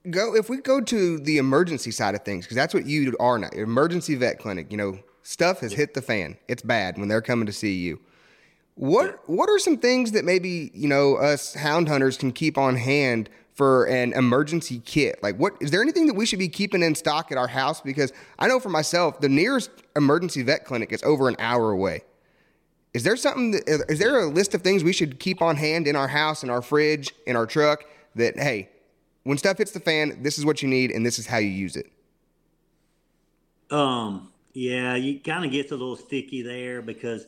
go if we go to the emergency side of things because that's what you are now emergency vet clinic you know stuff has hit the fan. It's bad when they're coming to see you what what are some things that maybe you know us hound hunters can keep on hand for an emergency kit? Like, what is there anything that we should be keeping in stock at our house? Because I know for myself, the nearest emergency vet clinic is over an hour away. Is there something? That, is there a list of things we should keep on hand in our house, in our fridge, in our truck? That hey, when stuff hits the fan, this is what you need, and this is how you use it. Um. Yeah, you kind of gets a little sticky there because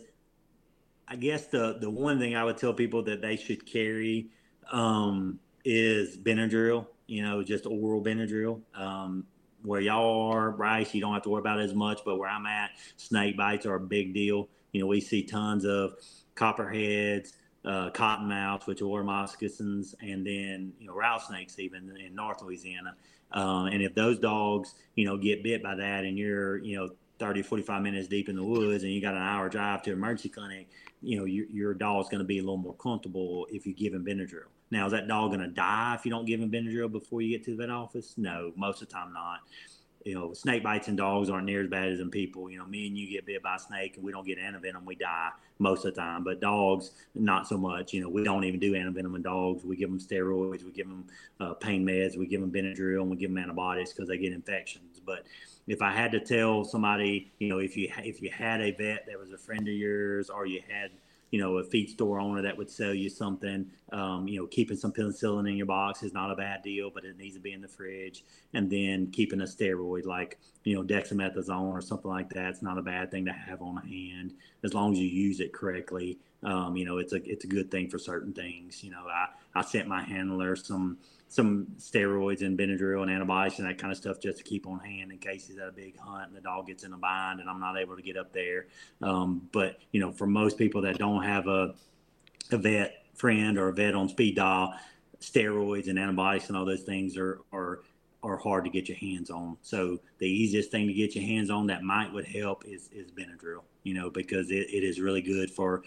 I guess the the one thing I would tell people that they should carry um, is Benadryl. You know, just oral Benadryl. Um, where y'all are, Bryce, you don't have to worry about it as much. But where I'm at, snake bites are a big deal. You know, we see tons of copperheads, uh, cottonmouths, which are moccasins, and then you know rattlesnakes even in North Louisiana. Um, and if those dogs, you know, get bit by that, and you're, you know, 30, 45 minutes deep in the woods, and you got an hour drive to emergency clinic, you know your, your dog's going to be a little more comfortable if you give him Benadryl. Now, is that dog going to die if you don't give him Benadryl before you get to the vet office? No, most of the time not. You know, snake bites and dogs aren't near as bad as in people. You know, me and you get bit by a snake and we don't get antivenom, we die most of the time. But dogs, not so much. You know, we don't even do antivenom in dogs. We give them steroids, we give them uh, pain meds, we give them Benadryl, and we give them antibiotics because they get infections. But if I had to tell somebody, you know, if you if you had a vet that was a friend of yours, or you had, you know, a feed store owner that would sell you something, um, you know, keeping some penicillin in your box is not a bad deal, but it needs to be in the fridge. And then keeping a steroid like, you know, dexamethasone or something like that, it's not a bad thing to have on hand as long as you use it correctly. Um, you know, it's a it's a good thing for certain things. You know, I I sent my handler some some steroids and Benadryl and antibiotics and that kind of stuff just to keep on hand in case he's at a big hunt and the dog gets in a bind and I'm not able to get up there. Um, but you know, for most people that don't have a a vet friend or a vet on speed dial, steroids and antibiotics and all those things are are are hard to get your hands on. So the easiest thing to get your hands on that might would help is is Benadryl, you know, because it, it is really good for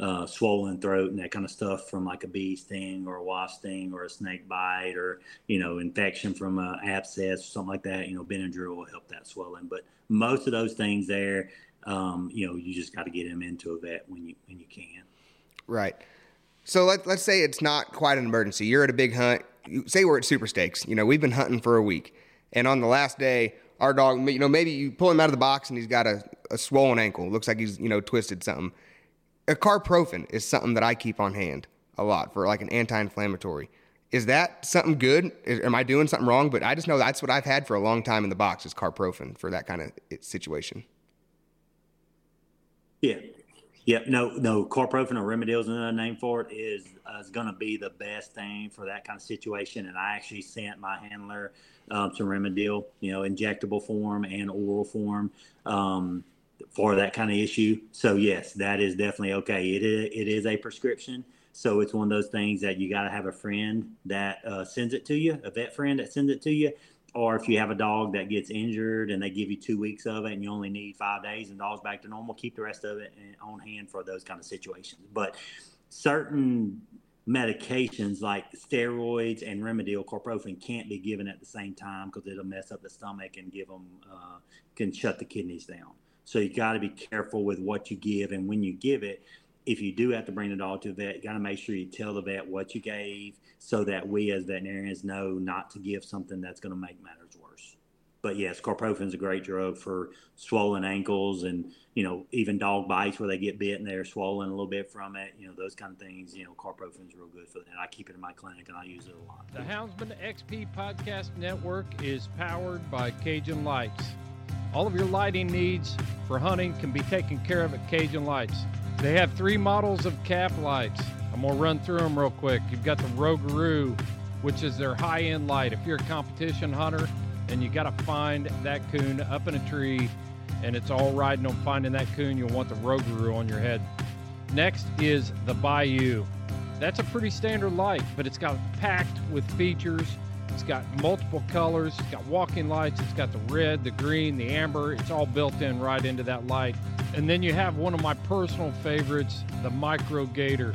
uh, swollen throat and that kind of stuff from like a bee sting or a wasp sting or a snake bite or you know infection from an abscess or something like that you know benadryl will help that swelling. But most of those things there um, you know you just got to get them into a vet when you when you can. Right. So let, let's say it's not quite an emergency. You're at a big hunt. Say we're at super stakes you know we've been hunting for a week. And on the last day our dog you know maybe you pull him out of the box and he's got a, a swollen ankle. Looks like he's you know twisted something a carprofen is something that I keep on hand a lot for like an anti-inflammatory. Is that something good? Is, am I doing something wrong? But I just know that's what I've had for a long time in the box is carprofen for that kind of situation. Yeah. Yep. No, no, carprofen or Rimadyl is another name for it is, uh, is going to be the best thing for that kind of situation. And I actually sent my handler um, some Rimadyl, you know, injectable form and oral form um, for that kind of issue. So yes, that is definitely okay. It is, it is a prescription. So it's one of those things that you got to have a friend that uh, sends it to you, a vet friend that sends it to you. Or if you have a dog that gets injured and they give you two weeks of it and you only need five days and dog's back to normal, keep the rest of it on hand for those kind of situations. But certain medications like steroids and Rimadyl carprofen can't be given at the same time because it'll mess up the stomach and give them uh, can shut the kidneys down. So you got to be careful with what you give and when you give it. If you do have to bring the dog to the vet, you got to make sure you tell the vet what you gave so that we as veterinarians know not to give something that's going to make matters worse. But yes, carprofen is a great drug for swollen ankles and you know, even dog bites where they get bit and they're swollen a little bit from it, you know, those kind of things, you know, carprofen is real good for that. I keep it in my clinic and I use it a lot. The Houndsman XP Podcast Network is powered by Cajun Lights. All of your lighting needs for hunting can be taken care of at Cajun Lights. They have three models of cap lights. I'm going to run through them real quick. You've got the Rougarou, which is their high end light. If you're a competition hunter and you got to find that coon up in a tree, and it's all riding on finding that coon, you'll want the Rougarou on your head. Next is the Bayou. That's a pretty standard light, but it's got packed with features. It's got multiple colors. It's got walking lights. It's got the red, the green, the amber. It's all built in right into that light. And then you have one of my personal favorites, the Micro Gator.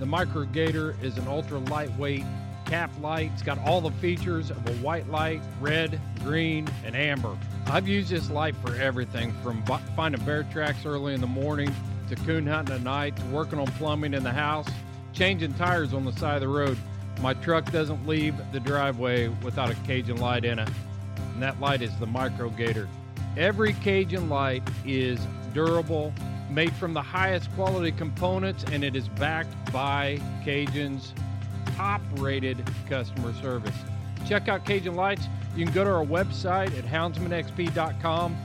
The Micro Gator is an ultra lightweight cap light. It's got all the features of a white light, red, green, and amber. I've used this light for everything from finding bear tracks early in the morning to coon hunting at night to working on plumbing in the house, changing tires on the side of the road. My truck doesn't leave the driveway without a Cajun light in it, and that light is the Micro Gator. Every Cajun light is durable, made from the highest quality components, and it is backed by Cajun's top rated customer service. Check out Cajun Lights. You can go to our website at houndsmanxp.com.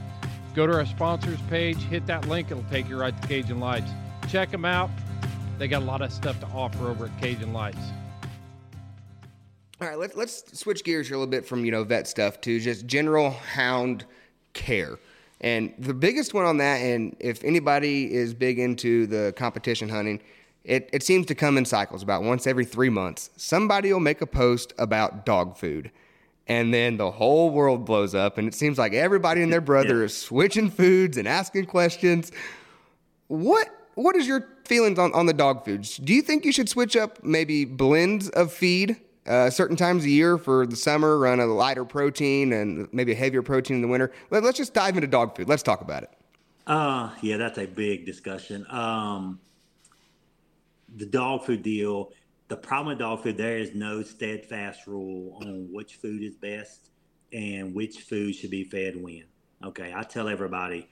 Go to our sponsors page, hit that link, it'll take you right to Cajun Lights. Check them out. They got a lot of stuff to offer over at Cajun Lights. All right, let's let's switch gears here a little bit from you know vet stuff to just general hound care. And the biggest one on that, and if anybody is big into the competition hunting, it, it seems to come in cycles about once every three months. Somebody will make a post about dog food. And then the whole world blows up, and it seems like everybody and their <laughs> brother yeah. is switching foods and asking questions. What what is your feelings on, on the dog foods? Do you think you should switch up maybe blends of feed uh, certain times a year for the summer, run a lighter protein and maybe a heavier protein in the winter? Let, us just dive into dog food. Let's talk about it. Uh, yeah, that's a big discussion. Um, the dog food deal, the problem with dog food, there is no steadfast rule on which food is best and which food should be fed when. Okay, I tell everybody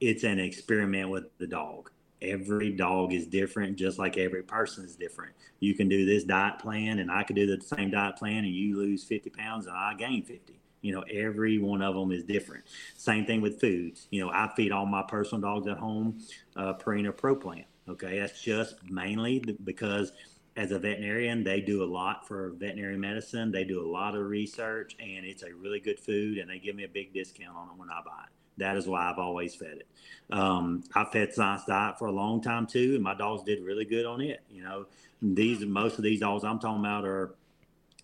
it's an experiment with the dog. Every dog is different, just like every person is different. You can do this diet plan, and I could do the same diet plan, and you lose 50 pounds, and I gain 50. You know, every one of them is different. Same thing with foods. You know, I feed all my personal dogs at home uh, Purina Pro Plan. Okay, that's just mainly because as a veterinarian, they do a lot for veterinary medicine. They do a lot of research, and it's a really good food, and they give me a big discount on it when I buy it. That is why I've always fed it. Um, I fed Science Diet for a long time too, and my dogs did really good on it. You know, these most of these dogs I'm talking about are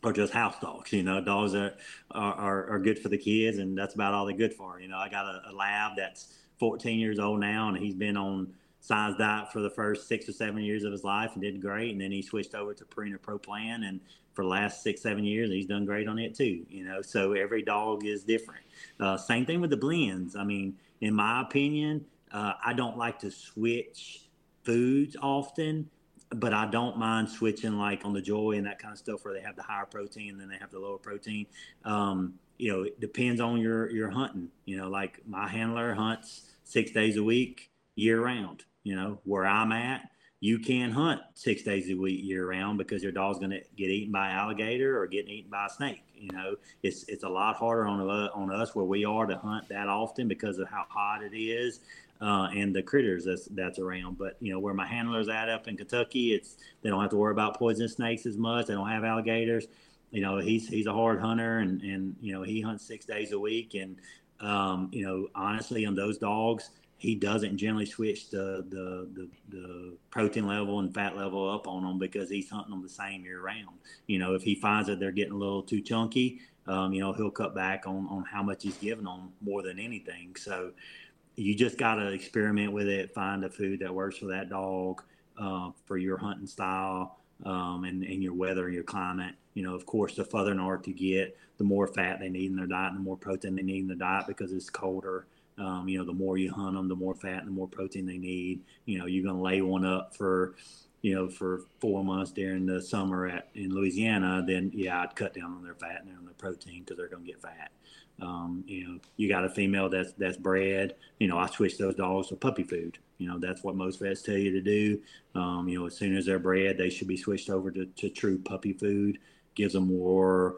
are just house dogs. You know, dogs that are, are, are good for the kids, and that's about all they're good for. You know, I got a, a lab that's 14 years old now, and he's been on Science Diet for the first six or seven years of his life and did great. And then he switched over to Purina Pro Plan, and for the last six, seven years, he's done great on it too. You know, so every dog is different. Uh, same thing with the blends. I mean, in my opinion, uh, I don't like to switch foods often, but I don't mind switching like on the Joy and that kind of stuff where they have the higher protein and then they have the lower protein. Um, you know, it depends on your your hunting. You know, like my handler hunts six days a week, year round you know, where I'm at, you can hunt six days a week year round because your dog's going to get eaten by alligator or getting eaten by a snake. You know, it's it's a lot harder on uh, on us where we are to hunt that often because of how hot it is uh, and the critters that's that's around. But you know, where my handlers at up in Kentucky, it's they don't have to worry about poisonous snakes as much. They don't have alligators. You know, he's he's a hard hunter, and and you know he hunts six days a week, and um, you know honestly, on those dogs he doesn't generally switch the, the, the the protein level and fat level up on them because he's hunting them the same year round. You know, if he finds that they're getting a little too chunky, um, you know, he'll cut back on on how much he's giving them more than anything. So you just got to experiment with it, find a food that works for that dog, uh, for your hunting style. Um, and, and your weather and your climate. You know, of course, the further north you get, the more fat they need in their diet and the more protein they need in their diet because it's colder. Um, you know, the more you hunt them, the more fat and the more protein they need. You know, you're going to lay one up for, you know, for four months during the summer at in Louisiana. Then yeah, I'd cut down on their fat and on their protein because they're going to get fat. Um, you know, you got a female that's that's bred. You know, I switch those dogs to puppy food. You know, that's what most vets tell you to do. Um, you know, as soon as they're bred, they should be switched over to, to true puppy food. Gives them more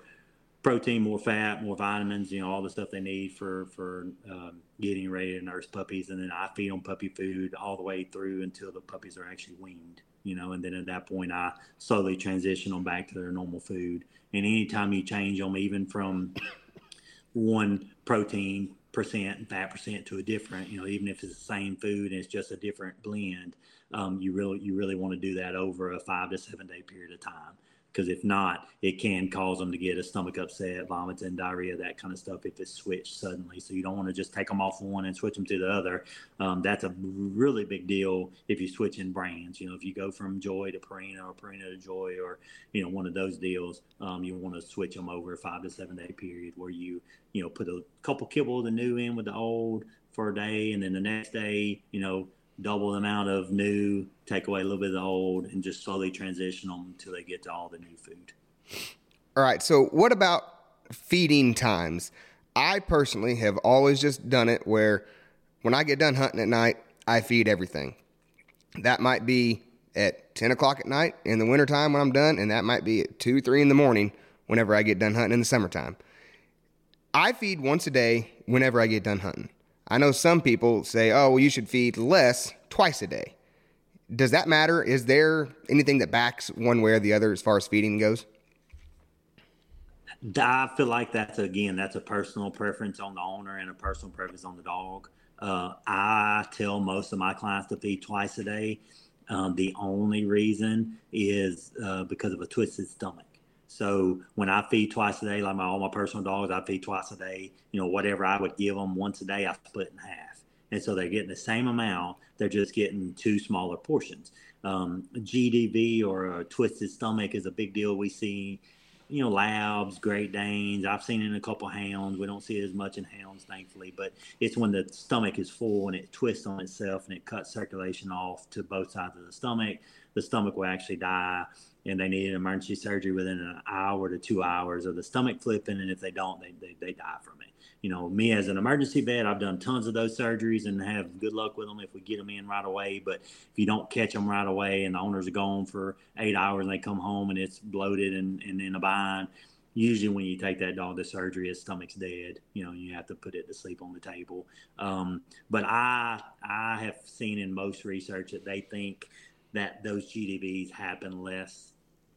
protein, more fat, more vitamins, you know, all the stuff they need for for um, getting ready to nurse puppies. And then I feed them puppy food all the way through until the puppies are actually weaned, you know. And then at that point, I slowly transition them back to their normal food. And anytime you change them, even from one protein percent and fat percent to a different, you know, even if it's the same food and it's just a different blend, um, you really you really want to do that over a five to seven day period of time because if not, it can cause them to get a stomach upset, vomits, and diarrhea, that kind of stuff if it's switched suddenly. So you don't want to just take them off one and switch them to the other. Um, that's a really big deal if you switch in brands. You know, if you go from Joy to Purina or Purina to Joy or you know one of those deals, um, you want to switch them over a five to seven day period where you you know put a couple kibble of the new in with the old for a day, and then the next day, you know double the amount of new, take away a little bit of the old, and just slowly transition them until they get to all the new food. All right. So, what about feeding times? I personally have always just done it where when I get done hunting at night, I feed everything. That might be at 10 o'clock at night in the wintertime when I'm done, and that might be at 2, 3 in the morning whenever I get done hunting in the summertime. I feed once a day whenever I get done hunting. I know some people say, oh, well, you should feed less twice a day. Does that matter? Is there anything that backs one way or the other as far as feeding goes? I feel like that's again that's a personal preference on the owner and a personal preference on the dog. Uh, I tell most of my clients to feed twice a day. Um, the only reason is uh, because of a twisted stomach. So when I feed twice a day, like my all my personal dogs, I feed twice a day. You know, whatever I would give them once a day, I split in half, and so they're getting the same amount. They're just getting two smaller portions. Um, GDV or a twisted stomach is a big deal. We see, you know, labs, Great Danes. I've seen it in a couple hounds. We don't see it as much in hounds, thankfully, but it's when the stomach is full and it twists on itself and it cuts circulation off to both sides of the stomach. The stomach will actually die and they need an emergency surgery within an hour to two hours of the stomach flipping. And if they don't, they, they, they die from it. You know, me as an emergency vet, I've done tons of those surgeries and have good luck with them if we get them in right away. But if you don't catch them right away and the owners are gone for eight hours and they come home and it's bloated and, and in a bind, usually when you take that dog to surgery, his stomach's dead. You know, you have to put it to sleep on the table. Um, but I I have seen in most research that they think that those GDVs happen less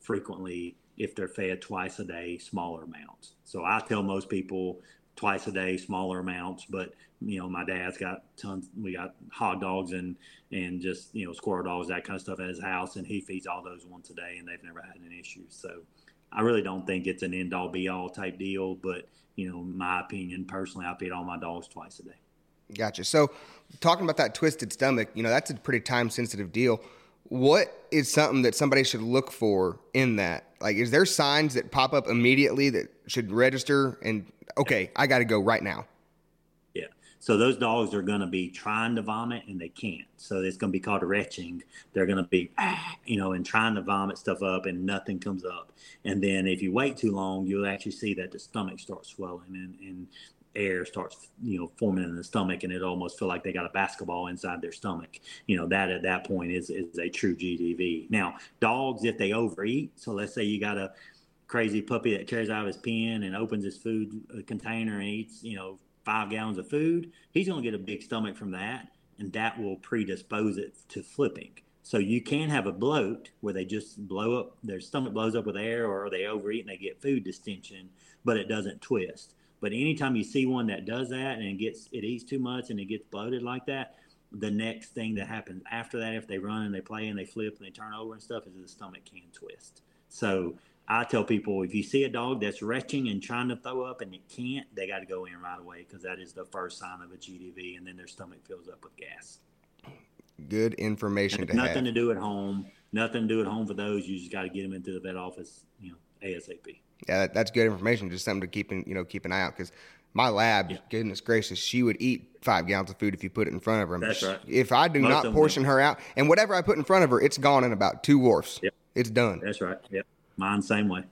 frequently if they're fed twice a day, smaller amounts. So I tell most people twice a day, smaller amounts. But you know, my dad's got tons. We got hog dogs and and just you know squirrel dogs, that kind of stuff at his house, and he feeds all those once a day, and they've never had an issue. So I really don't think it's an end all be all type deal. But you know, my opinion personally, I feed all my dogs twice a day. Gotcha. So talking about that twisted stomach, you know, that's a pretty time sensitive deal what is something that somebody should look for in that? Like, is there signs that pop up immediately that should register? And okay, I got to go right now. Yeah. So those dogs are going to be trying to vomit and they can't. So it's going to be called retching. They're going to be, <clears throat> you know, and trying to vomit stuff up and nothing comes up. And then if you wait too long, you'll actually see that the stomach starts swelling and, and air starts, you know, forming in the stomach, and it almost feel like they got a basketball inside their stomach. You know, that at that point is is a true GDV. Now, dogs, if they overeat, so let's say you got a crazy puppy that carries out of his pen and opens his food uh, container and eats, you know, five gallons of food, he's going to get a big stomach from that, and that will predispose it to flipping. So you can have a bloat where they just blow up, their stomach blows up with air, or they overeat and they get food distension, but it doesn't twist. But anytime you see one that does that and it gets it eats too much and it gets bloated like that, the next thing that happens after that, if they run and they play and they flip and they turn over and stuff, is the stomach can twist. So I tell people if you see a dog that's retching and trying to throw up and it can't, they got to go in right away because that is the first sign of a GDV, and then their stomach fills up with gas. Good information to nothing have. to do at home. Nothing to do at home for those. You just got to get them into the vet office, you know, ASAP. Yeah, that, that's good information. Just something to keep in, you know, keep an eye out because my lab, Yeah. goodness gracious, she would eat five gallons of food if you put it in front of her. That's right. If I do Most not of them portion her out, and whatever I put in front of her, it's gone in about two wharfs. Yep. It's done. That's right. Yep. Mine same way.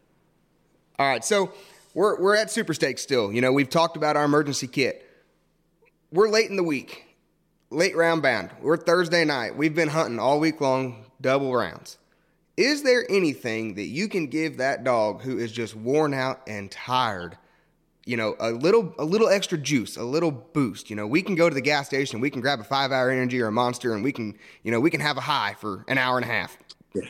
All right, so we're we're at Super Stakes still. You know, we've talked about our emergency kit. We're late in the week, late round bound. We're Thursday night. We've been hunting all week long, double rounds. Is there anything that you can give that dog who is just worn out and tired? You know, a little a little extra juice, a little boost. You know, we can go to the gas station, we can grab a five hour energy or a monster, and we can, you know, we can have a high for an hour and a half. Yeah.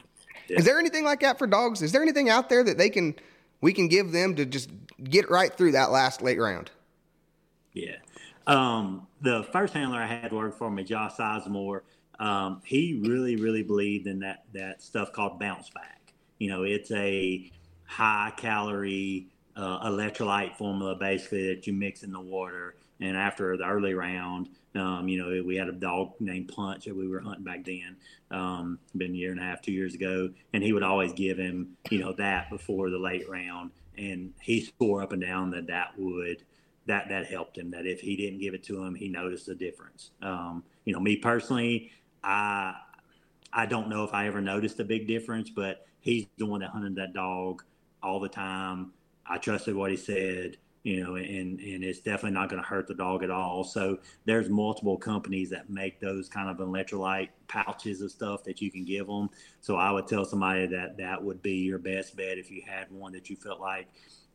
Yeah. Is there anything like that for dogs? Is there anything out there that they can we can give them to just get right through that last late round? Yeah. Um, the first handler I had work for me, Josh Sizemore, um, he really, really believed in that that stuff called bounce back. You know, it's a high calorie uh, electrolyte formula basically that you mix in the water. And after the early round, um, you know, we had a dog named Punch that we were hunting back then, um, been a year and a half, two years ago, and he would always give him, you know, that before the late round, and he swore up and down that that would that that helped him. That if he didn't give it to him, he noticed the difference. Um, you know, me personally, I I don't know if I ever noticed a big difference, but he's the one that hunted that dog all the time. I trusted what he said, you know, and and it's definitely not going to hurt the dog at all. So there's multiple companies that make those kind of electrolyte pouches of stuff that you can give them. So I would tell somebody that that would be your best bet if you had one that you felt like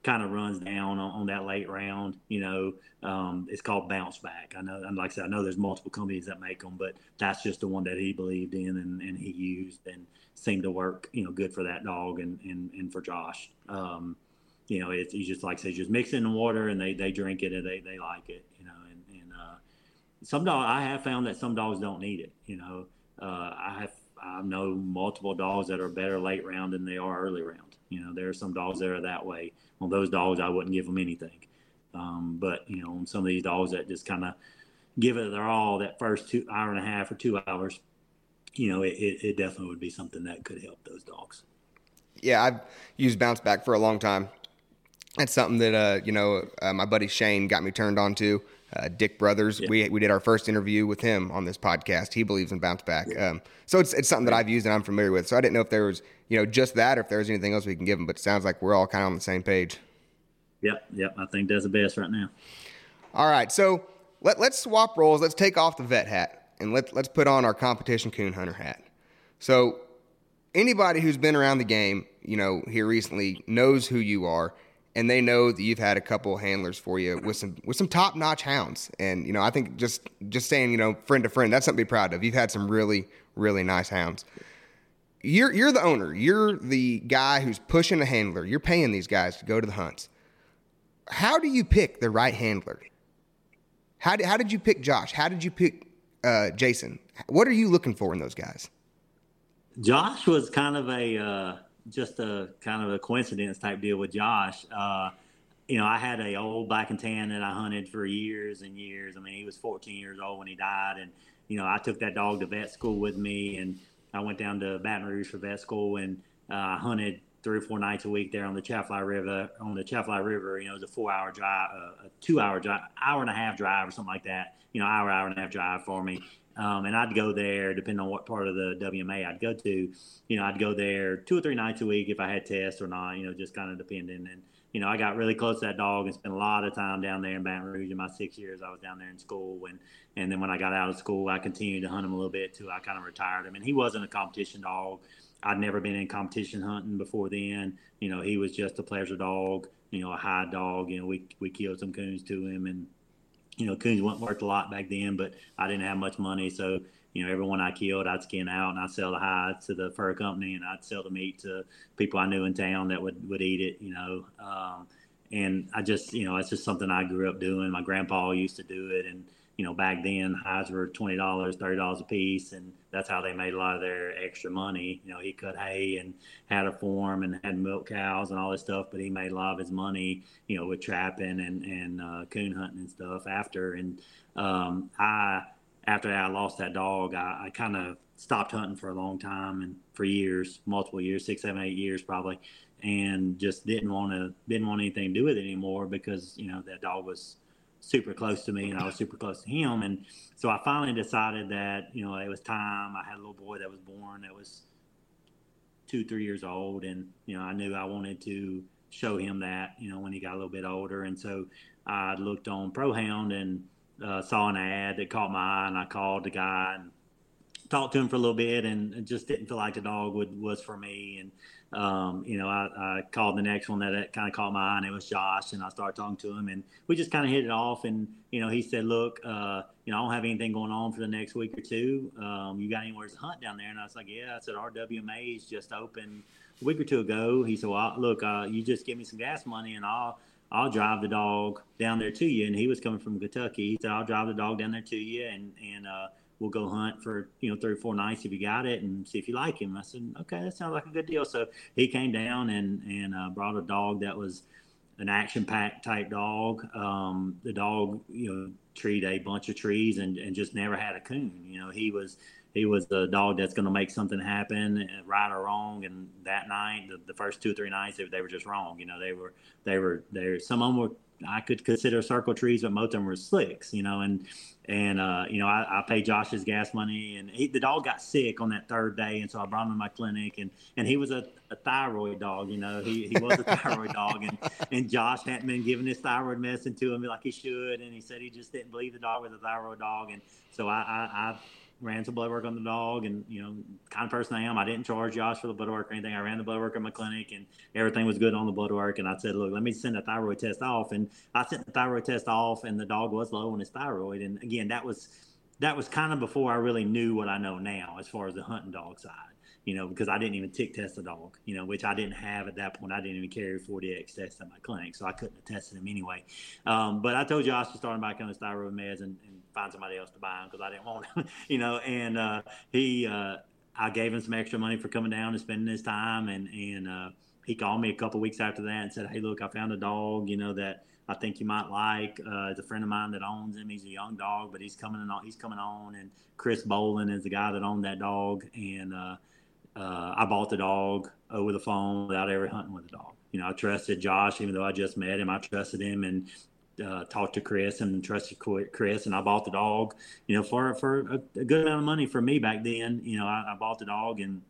kind of runs down on, on that late round. You know, um, it's called Bounce Back. I know, and like I said, I know there's multiple companies that make them, but that's just the one that he believed in and, and he used and seemed to work, you know, good for that dog and and, and for Josh. Um, you know, it's you just like I say, just mix it in the water and they they drink it and they they like it. You know, and and uh, some dog I have found that some dogs don't need it. You know, uh, I have I know multiple dogs that are better late round than they are early round. You know, there are some dogs that are that way. On those dogs, I wouldn't give them anything. Um, but you know, on some of these dogs that just kind of give it their all that first two hour and a half or two hours, you know, it, it, it definitely would be something that could help those dogs. Yeah, I've used bounce back for a long time. That's something that uh, you know uh, my buddy Shane got me turned on to. Uh, Dick Brothers, Yeah. we we did our first interview with him on this podcast. He believes in bounce back, um, so it's it's something that I've used and I'm familiar with. So I didn't know if there was you know just that or if there was anything else we can give him. But it sounds like we're all kind of on the same page. Yep, yep. I think that's the best right now. All right, so let let's swap roles. Let's take off the vet hat and let let's put on our competition coon hunter hat. So anybody who's been around the game, you know, here recently knows who you are, and they know that you've had a couple handlers for you with some with some top notch hounds. And you know, I think just just saying, you know, friend to friend, that's something to be proud of. You've had some really really nice hounds. You're you're the owner. You're the guy who's pushing a handler. You're paying these guys to go to the hunts. How do you pick the right handler? How did, how did you pick Josh? How did you pick uh, Jason? What are you looking for in those guys? Josh was kind of a uh, just a kind of a coincidence type deal with Josh. Uh, you know, I had a old black and tan that I hunted for years and years. I mean, he was 14 years old when he died, and you know, I took that dog to vet school with me, and I went down to Baton Rouge for vet school, and uh, I hunted three or four nights a week there on the Chaffly River. On the Chaffly River, you know, it was a four-hour drive, uh, a two-hour drive, hour and a half drive, or something like that. You know, hour, hour and a half drive for me. Um, and I'd go there, depending on what part of the WMA I'd go to. You know, I'd go there two or three nights a week if I had tests or not. You know, just kind of depending. And you know, I got really close to that dog and spent a lot of time down there in Baton Rouge in my six years I was down there in school. And, and then when I got out of school, I continued to hunt him a little bit too. I kind of retired him. And he wasn't a competition dog. I'd never been in competition hunting before then. You know, he was just a pleasure dog, you know, a high dog. You know, we, we killed some coons to him. And, you know, coons weren't worth a lot back then, but I didn't have much money. So, you know, everyone I killed, I'd skin out and I'd sell the hides to the fur company and I'd sell the meat to people I knew in town that would, would eat it, you know. Um, and I just, you know, it's just something I grew up doing. My grandpa used to do it. And, you know, back then hides were $20, $30 a piece. And that's how they made a lot of their extra money. You know, he cut hay and had a farm and had milk cows and all this stuff, but he made a lot of his money, you know, with trapping and, and uh, coon hunting and stuff after. And um, I, after I lost that dog, I, I kind of stopped hunting for a long time and for years, multiple years, six, seven, eight years probably, and just didn't want to didn't want anything to do with it anymore because you know that dog was super close to me and I was super close to him, and so I finally decided that you know it was time. I had a little boy that was born that was two, three years old, and you know I knew I wanted to show him that you know when he got a little bit older, and so I looked on ProHound and uh, saw an ad that caught my eye, and I called the guy and talked to him for a little bit, and just didn't feel like the dog would was for me. And um, you know, I, I, called the next one that, kind of caught my eye, and it was Josh, and I started talking to him, and we just kind of hit it off. And you know, he said, "Look, uh, you know, I don't have anything going on for the next week or two. Um, you got anywhere to hunt down there?" And I was like, "Yeah." I said, "RWMA's just opened." A week or two ago, he said, "Well, look, uh, you just give me some gas money, and I'll I'll drive the dog down there to you. And he was coming from Kentucky. He said, I'll drive the dog down there to you and, and, uh, we'll go hunt for, you know, three or four nights if you got it and see if you like him. I said, okay, that sounds like a good deal. So he came down and, and, uh, brought a dog that was an action pack type dog. Um, the dog, you know, treed a bunch of trees and, and just never had a coon. You know, he was, he was the dog that's going to make something happen, uh, right or wrong. And that night, the, the first two or three nights, they, they, were just wrong. You know, they were they were they some of them were I could consider circle trees, but most of them were slicks. You know, and and uh, you know I, I paid Josh his gas money, and he, the dog got sick on that third day, and so I brought him to my clinic, and and he was a, a thyroid dog. You know, he, he was a thyroid dog, and <laughs> and Josh hadn't been giving his thyroid medicine to him like he should, and he said he just didn't believe the dog was a thyroid dog, and so I, I, I ran some blood work on the dog and you know kind of person i am. I didn't charge josh for the blood work or anything. I ran the blood work at my clinic and everything was good on the blood work. And i said look let me send a thyroid test off. And i sent the thyroid test off and the dog was low on his thyroid. And again that was that was kind of before i really knew what i know now as far as the hunting dog side you know, because I didn't even tick test the dog, you know, which I didn't have at that point. I didn't even carry 4DX test at my clinic, so I couldn't have tested him anyway. Um, but I told Josh to start him back on his thyroid meds and, and find somebody else to buy him because I didn't want him, <laughs> you know. And uh, he, uh, I gave him some extra money for coming down and spending his time, and and uh, he called me a couple weeks after that and said, "Hey, look, I found a dog, you know that." I think you might like. Uh, it's a friend of mine that owns him. He's a young dog, but he's coming on. He's coming on, and Chris Bolin is the guy that owned that dog. And uh, uh, I bought the dog over the phone without ever hunting with the dog. You know, I trusted Josh, even though I just met him. I trusted him, and uh, talked to Chris and trusted Chris, and I bought the dog. You know, for for a, a good amount of money for me back then. You know, I, I bought the dog, and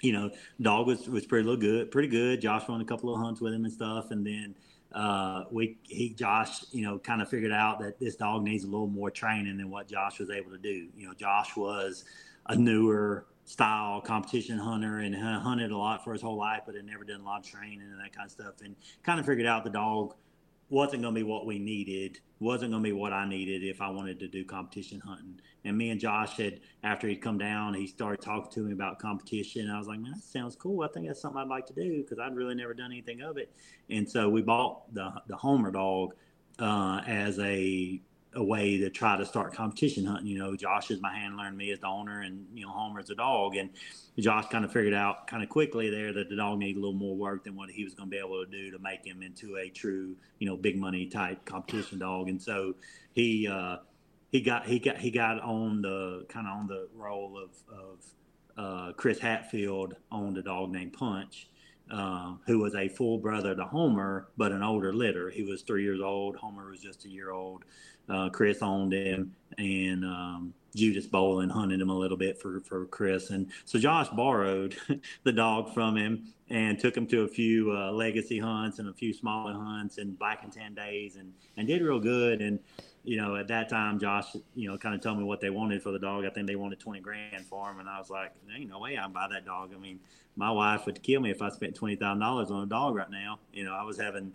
you know, dog was was pretty little good, pretty good. Josh won a couple of hunts with him and stuff, and then uh, we he Josh, you know, kind of figured out that this dog needs a little more training than what Josh was able to do. You know, Josh was a newer style competition hunter and hunted a lot for his whole life, but had never done a lot of training and that kind of stuff, and kind of figured out the dog wasn't going to be what we needed, wasn't going to be what I needed if I wanted to do competition hunting. And me and Josh had, after he'd come down, he started talking to me about competition. I was like, man, that sounds cool. I think that's something I'd like to do because I'd really never done anything of it. And so we bought the the Homer dog uh, as a a way to try to start competition hunting. You know, Josh is my handler and me as the owner, and you know, Homer's a dog. And Josh kind of figured out kind of quickly there that the dog needed a little more work than what he was going to be able to do to make him into a true, you know, big money type competition dog. And so he uh, he got he got he got on the kind of on the role of of uh, Chris Hatfield owned a dog named Punch. Uh, who was a full brother to Homer, but an older litter. He was three years old. Homer was just a year old. Uh, Chris owned him, and um, Judas Bolin hunted him a little bit for for Chris, and so Josh borrowed <laughs> the dog from him and took him to a few uh, legacy hunts and a few smaller hunts and black and tan days, and and did real good. And you know, at that time, Josh, you know, kind of told me what they wanted for the dog. I think they wanted twenty grand for him, and I was like, ain't no way I can buy that dog. I mean, my wife would kill me if I spent twenty thousand dollars on a dog right now. You know, I was having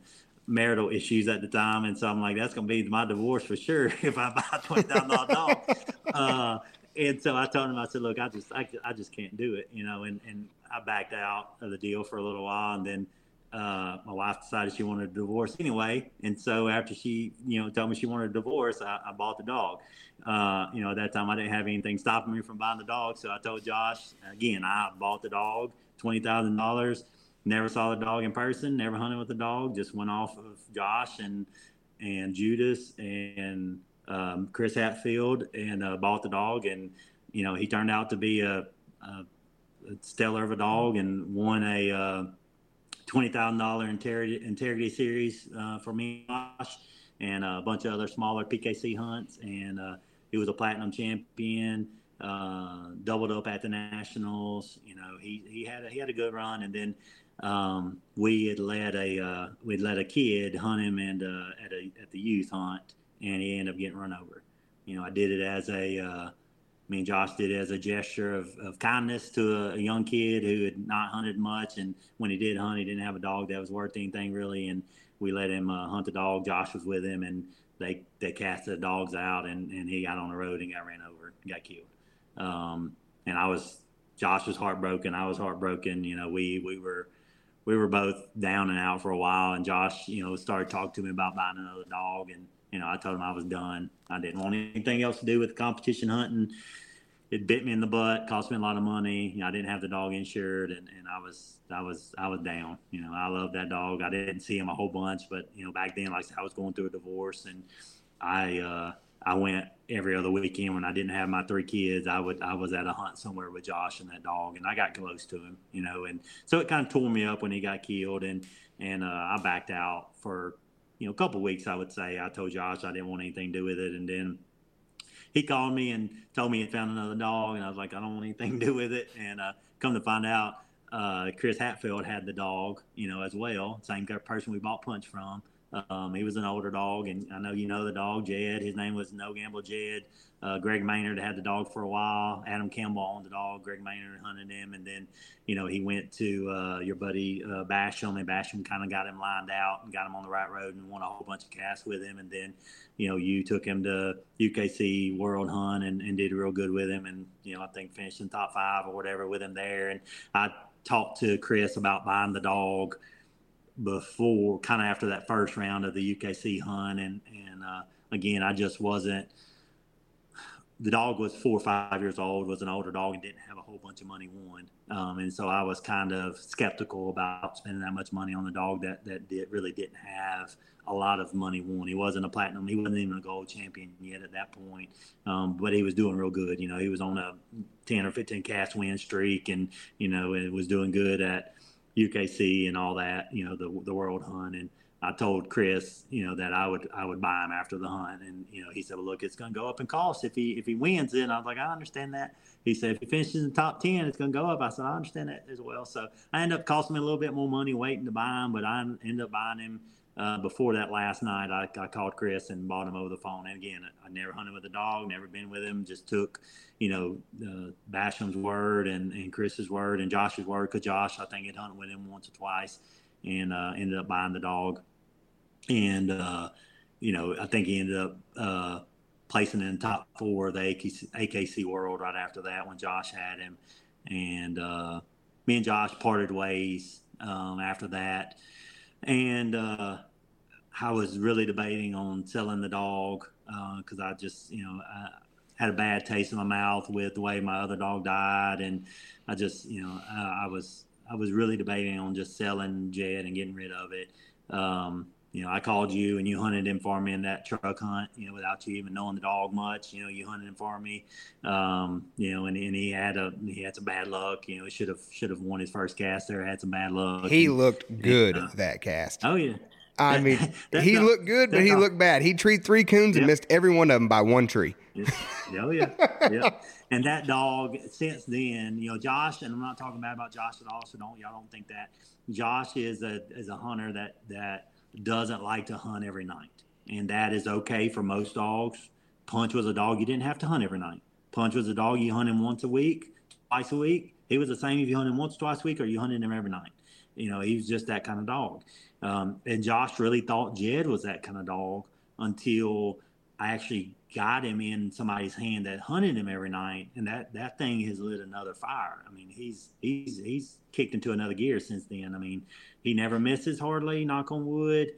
marital issues at the time, and so I'm like, that's gonna be my divorce for sure <laughs> if I buy a twenty thousand dollar dog. <laughs> Uh, and so I told him, I said, look, I just, I, I just can't do it, you know, and, and I backed out of the deal for a little while, and then uh, my wife decided she wanted a divorce anyway, and so after she, you know, told me she wanted a divorce, I, I bought the dog. Uh, you know, at that time I didn't have anything stopping me from buying the dog, so I told Josh again, I bought the dog, twenty thousand dollars never saw the dog in person, never hunted with the dog, just went off of Josh and and Judas and um, Chris Hatfield and uh, bought the dog, and you know he turned out to be a, a, stellar of a dog and won a uh, twenty thousand dollar integrity series uh, for me, and a bunch of other smaller PKC hunts, and uh, he was a platinum champion. Uh, doubled up at the nationals. You know, he, he had a, he had a good run, and then um, we had let a uh, we'd let a kid hunt him and uh, at a at the youth hunt, and he ended up getting run over. You know, I did it as a uh, me and Josh did it as a gesture of, of kindness to a, a, young kid who had not hunted much, and when he did hunt, he didn't have a dog that was worth anything really, and we let him uh, hunt the dog. Josh was with him, and they they cast the dogs out, and, and he got on the road and got ran over, and got killed. Um, and I was Josh was heartbroken. I was heartbroken. You know, we we were we were both down and out for a while. And Josh, you know, started talking to me about buying another dog. And, you know, I told him I was done. I didn't want anything else to do with competition hunting. It bit me in the butt, cost me a lot of money. You know, I didn't have the dog insured and, and I was, I was, I was down, you know, I love that dog. I didn't see him a whole bunch, but you know, back then, like I I was going through a divorce and I, uh, I went every other weekend when I didn't have my three kids. I would I was at a hunt somewhere with Josh and that dog, and I got close to him, you know, and so it kind of tore me up when he got killed, and and uh, I backed out for you know a couple weeks. I would say I told Josh I didn't want anything to do with it, and then he called me and told me he found another dog, and I was like I don't want anything to do with it, and uh, come to find out. Uh, Chris Hatfield had the dog, you know, as well. Same person we bought Punch from. Um, he was an older dog, and I know you know the dog, Jed. His name was No Gamble Jed. Uh, Greg Maynard had the dog for a while. Adam Campbell owned the dog. Greg Maynard hunted him, and then you know he went to uh, your buddy uh, Basham, and Basham kind of got him lined out and got him on the right road and won a whole bunch of casts with him. And then you know you took him to UKC World Hunt and, and did real good with him, and you know I think finished in top five or whatever with him there. And I talked to Chris about buying the dog before, kind of after that first round of the UKC hunt, and and uh, again, I just wasn't. The dog was four or five years old, was an older dog, and didn't have a whole bunch of money won. Um, and so I was kind of skeptical about spending that much money on a dog that that did, really didn't have a lot of money won. He wasn't a platinum. He wasn't even a gold champion yet at that point. Um, but he was doing real good. You know, he was on a 10 or 15 cast win streak and, you know, it was doing good at UKC and all that, you know, the the World Hunt. And I told Chris, you know, that I would I would buy him after the hunt. And you know, he said, well, look, it's going to go up in cost if he if he wins it. And I was like, I understand that. He said, if he finishes in the top ten, it's going to go up. I said, I understand that as well. So I ended up costing me a little bit more money waiting to buy him, but I ended up buying him uh, before that last night, I, I, called Chris and bought him over the phone. And again, I, I, never hunted with a dog, never been with him. Just took, you know, uh, Basham's word and, and Chris's word and Josh's word. Cause Josh, I think, had hunted with him once or twice, and uh, ended up buying the dog. And uh, you know, I think he ended up uh, placing in top four of the AKC, AKC world right after that when Josh had him. And me and Josh parted ways um, after that and uh, I was really debating on selling the dog because uh, I just, you know, I had a bad taste in my mouth with the way my other dog died, and I just, you know, I, I was I was really debating on just selling Jed and getting rid of it. Um, you know, I called you and you hunted him for me in that truck hunt, you know, without you even knowing the dog much. You know, you hunted him for me. Um, you know, and, and he had a he had some bad luck. You know, he should have should have won his first cast there, had some bad luck. He and, looked good and, uh, that cast. Oh yeah. I mean, <laughs> he not, looked good, but he not, looked bad. He treed three coons and missed every one of them by one tree. Oh yeah, yeah. And that dog, since then, you know, Josh, and I'm not talking bad about Josh at all, so don't y'all don't think that. Josh is a is a hunter that that doesn't like to hunt every night, and that is okay for most dogs. Punch was a dog you didn't have to hunt every night. Punch was a dog you hunt him once a week, twice a week. He was the same if you hunt him once, twice a week, or you hunted him every night. You know, he was just that kind of dog. Um, and Josh really thought Jed was that kind of dog until I actually got him in somebody's hand that hunted him every night, and that that thing has lit another fire. I mean, he's he's he's kicked into another gear since then. I mean, he never misses hardly. Knock on wood.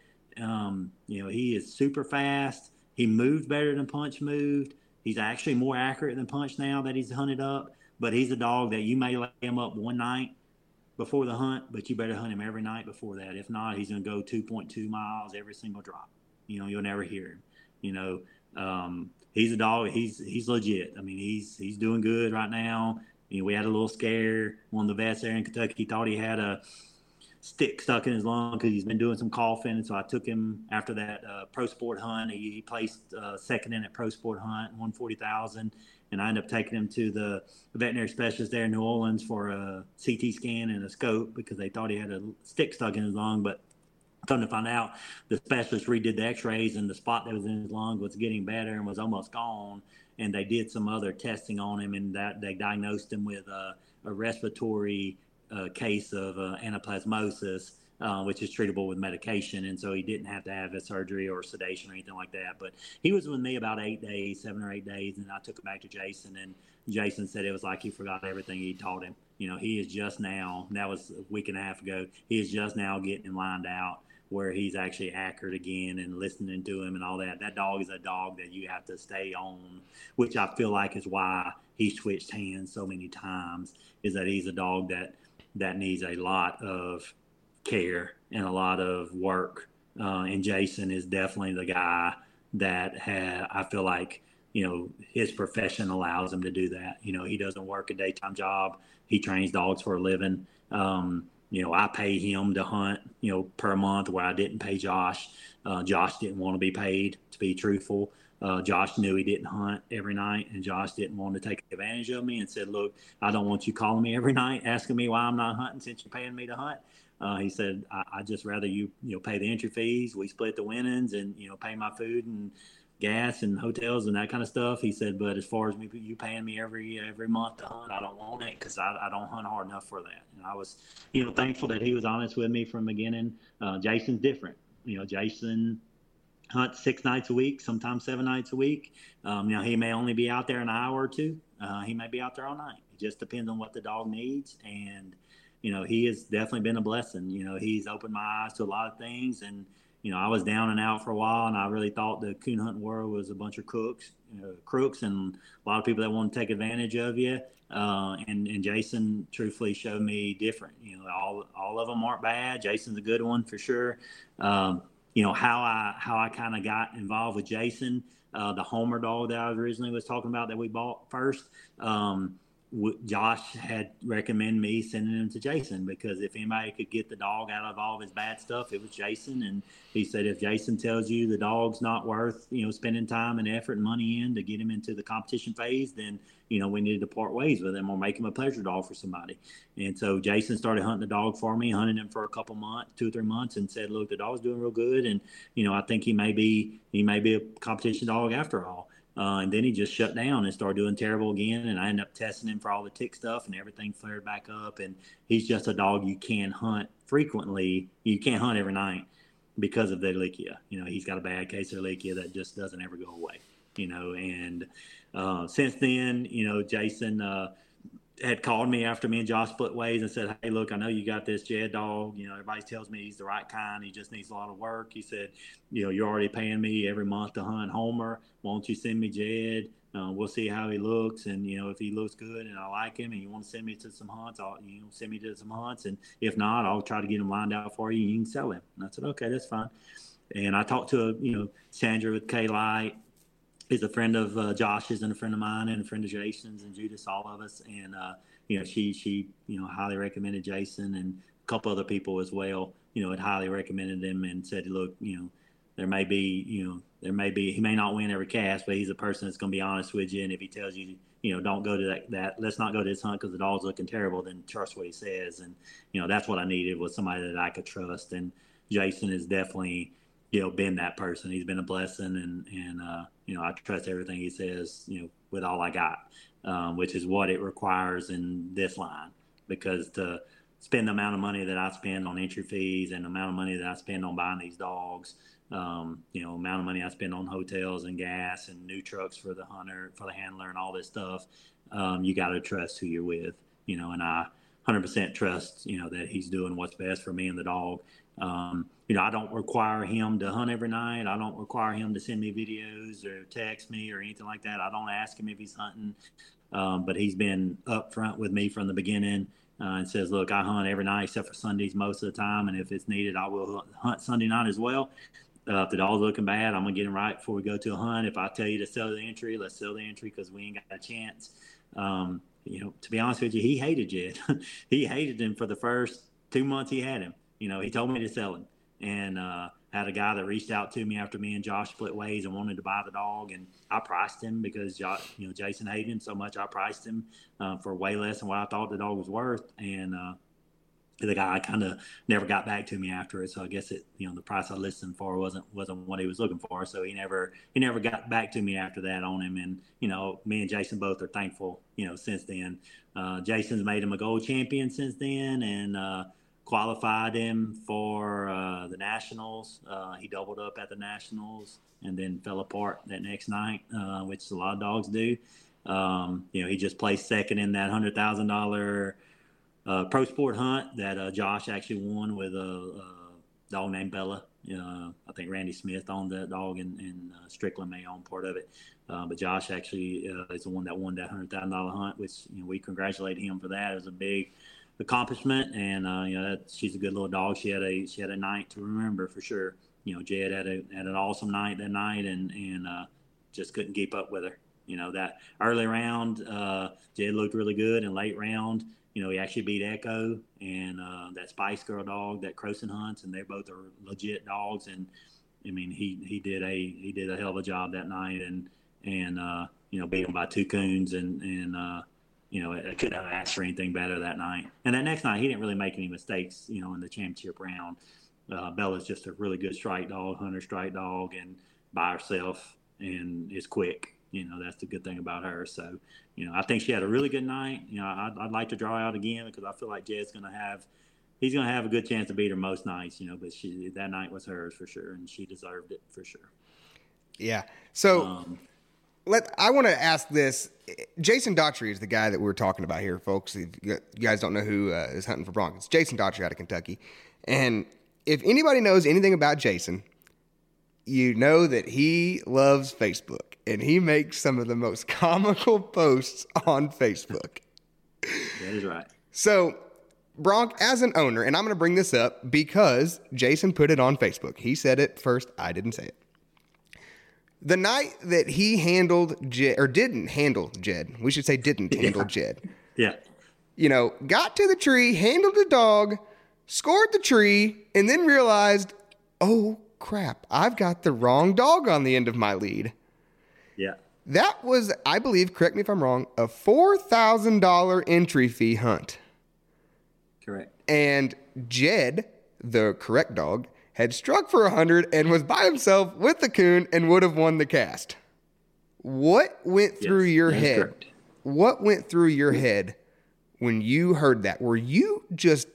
Um, you know, he is super fast. He moved better than Punch moved. He's actually more accurate than Punch now that he's hunted up. But he's a dog that you may lay him up one night before the hunt, but you better hunt him every night before that. If not, he's going to go 2.2 miles every single drop. You know, you'll never hear him. You know, um, he's a dog. He's he's legit. I mean, he's he's doing good right now. You know, we had a little scare. One of the vets there in Kentucky thought he had a stick stuck in his lung because he's been doing some coughing. And so I took him after that uh, pro sport hunt. He, he placed uh, second in at pro sport hunt, won forty thousand, and I ended up taking him to the veterinary specialist there in New Orleans for a CT scan and a scope because they thought he had a stick stuck in his lung, but Come to find out, the specialist redid the X-rays, and the spot that was in his lung was getting better and was almost gone. And they did some other testing on him, and that they diagnosed him with a, a respiratory uh, case of uh, anaplasmosis, uh, which is treatable with medication. And so he didn't have to have a surgery or sedation or anything like that. But he was with me about eight days, seven or eight days, and I took him back to Jason. And Jason said it was like he forgot everything he taught him. You know, he is just now. That was a week and a half ago. He is just now getting lined out where he's actually accurate again and listening to him and all that. That dog is a dog that you have to stay on, which I feel like is why he switched hands so many times. Is that he's a dog that that needs a lot of care and a lot of work. Uh, and Jason is definitely the guy that had. I feel like you know his profession allows him to do that. You know he doesn't work a daytime job. He trains dogs for a living. Um, you know, I pay him to hunt, you know, per month where I didn't pay Josh. Uh, Josh didn't want to be paid, to be truthful. Uh, Josh knew he didn't hunt every night, and Josh didn't want to take advantage of me and said, Look, I don't want you calling me every <laughs> night asking me why I'm not hunting since you're paying me to hunt. Uh, he said, I, I just rather you, you know, pay the entry fees. We split the winnings and, you know, pay my food and, gas and hotels and that kind of stuff. He said, but as far as me, you paying me every every month to hunt, I don't want it because I, I don't hunt hard enough for that. And I was, you know, thankful that he was honest with me from the beginning. Uh, Jason's different. You know, Jason hunts six nights a week, sometimes seven nights a week. Um, you know, he may only be out there an hour or two. Uh, he may be out there all night. It just depends on what the dog needs. And, you know, he has definitely been a blessing. You know, he's opened my eyes to a lot of things and, you know, I was down and out for a while, and I really thought the coon hunting world was a bunch of crooks, crooks, and a lot of people that want to take advantage of you. Uh, and and Jason truthfully showed me different. You know, all all of them aren't bad. Jason's a good one for sure. Um, you know how I how I kind of got involved with Jason, uh, the Homer dog that I originally was talking about that we bought first. Um, Josh had recommended me sending him to Jason because if anybody could get the dog out of all of his bad stuff, it was Jason. And he said, if Jason tells you the dog's not worth, you know, spending time and effort and money in to get him into the competition phase, then, you know, we needed to part ways with him or make him a pleasure dog for somebody. And so Jason started hunting the dog for me, hunting him for a couple months, two or three months, and said, look, the dog's doing real good. And, you know, I think he may be, he may be a competition dog after all. Uh, and then he just shut down and started doing terrible again. And I ended up testing him for all the tick stuff, and everything flared back up. And he's just a dog you can hunt frequently. You can't hunt every night because of the Ehrlichia. You know, he's got a bad case of Ehrlichia that just doesn't ever go away. You know, and uh, since then, you know, Jason uh, had called me after me and Josh split ways and said, Hey, look, I know you got this Jed dog. You know, everybody tells me he's the right kind. He just needs a lot of work. He said, You know, you're already paying me every month to hunt Homer. Why don't you send me Jed? Uh, we'll see how he looks. And, you know, if he looks good and I like him and you want to send me to some hunts, I'll, you know, send me to some hunts. And if not, I'll try to get him lined out for you and you can sell him. And I said, Okay, that's fine. And I talked to, you know, Sandra with K Light is a friend of uh, Josh's and a friend of mine and a friend of Jason's and Judas, all of us. And, uh, you know, she, she, you know, highly recommended Jason and a couple other people as well. you know, had highly recommended him and said, look, you know, there may be, you know, there may be, he may not win every cast, but he's a person that's going to be honest with you. And if he tells you, you know, don't go to that, that let's not go to this hunt because the dog's looking terrible, then trust what he says. And, you know, that's what I needed was somebody that I could trust. And Jason has definitely, you know, been that person. He's been a blessing. And, and, uh, you know, I trust everything he says, you know, with all I got, um, which is what it requires in this line because to, spend the amount of money that I spend on entry fees and the amount of money that I spend on buying these dogs, um, you know, amount of money I spend on hotels and gas and new trucks for the hunter, for the handler, and all this stuff. Um, you got to trust who you're with, you know, and I 100% trust, you know, that he's doing what's best for me and the dog. Um, you know, I don't require him to hunt every night. I don't require him to send me videos or text me or anything like that. I don't ask him if he's hunting, um, but he's been upfront with me from the beginning uh, and says, "Look, I hunt every night except for Sundays most of the time, and if it's needed, I will hunt Sunday night as well." Uh, if the dog's looking bad, I'm gonna get him right before we go to a hunt. If I tell you to sell the entry, let's sell the entry because we ain't got a chance. Um, you know, to be honest with you, he hated Jed. <laughs> he hated him for the first two months he had him. You know, he told me to sell him, and uh, had a guy that reached out to me after me and Josh split ways and wanted to buy the dog, and I priced him because Josh, you know Jason hated him so much. I priced him uh, for way less than what I thought the dog was worth, and uh, the guy kind of never got back to me after it. So I guess it, you know, the price I listened for wasn't wasn't what he was looking for. So he never he never got back to me after that on him. And you know, me and Jason both are thankful. You know, since then, uh, Jason's made him a gold champion since then, and uh, qualified him for uh, the Nationals. Uh, he doubled up at the Nationals and then fell apart that next night, uh, which a lot of dogs do. Um, you know, he just placed second in that hundred thousand dollar uh, pro sport hunt that uh, Josh actually won with a, a dog named Bella. Uh, I think Randy Smith owned that dog, and, and Strickland may own part of it. but Josh actually is the one that won that hundred thousand dollar hunt, which you know we congratulate him for that. It was a big accomplishment, and uh, you know that, she's a good little dog. She had a she had a night to remember for sure. You know, Jed had a had an awesome night that night, and and uh, just couldn't keep up with her. You know that early round, uh, Jed looked really good, and late round, you know he actually beat Echo and uh, that Spice Girl dog that Croson hunts, and they both are legit dogs. And I mean, he he did a he did a hell of a job that night, and and uh, you know beat him by two coons, and and uh, you know, I couldn't have asked for anything better that night. And that next night, he didn't really make any mistakes, you know, in the championship round. Uh, Bella's just a really good strike dog, hunter strike dog, and by herself and is quick. You know, that's the good thing about her. So, you know, I think she had a really good night. You know, I'd, I'd like to draw out again because I feel like Jed's going to have, he's going to have a good chance to beat her most nights, you know, but she, that night was hers for sure, and she deserved it for sure. Yeah. So, um, let I want to ask this. Jason Daugherty is the guy that we're talking about here, folks. If you guys don't know who uh, is hunting for Broncos, Jason Daugherty out of Kentucky. And if anybody knows anything about Jason, you know that he loves Facebook and he makes some of the most <laughs> comical posts on Facebook. That is right. So, Bronk, as an owner, and I'm going to bring this up because Jason put it on Facebook. He said it first. I didn't say it. The night that he handled Jed, or didn't handle Jed, we should say didn't handle yeah. Jed. Yeah. You know, got to the tree, handled the dog, scored the tree, and then realized, oh crap, I've got the wrong dog on the end of my lead. Yeah. That was, I believe, correct me if I'm wrong, a $4,000 entry fee hunt. Correct. And Jed, the correct dog, had struck for 100 and was by himself with the coon and would have won the cast. What went through yes, your head? Correct. What went through your head when you heard that? Were you just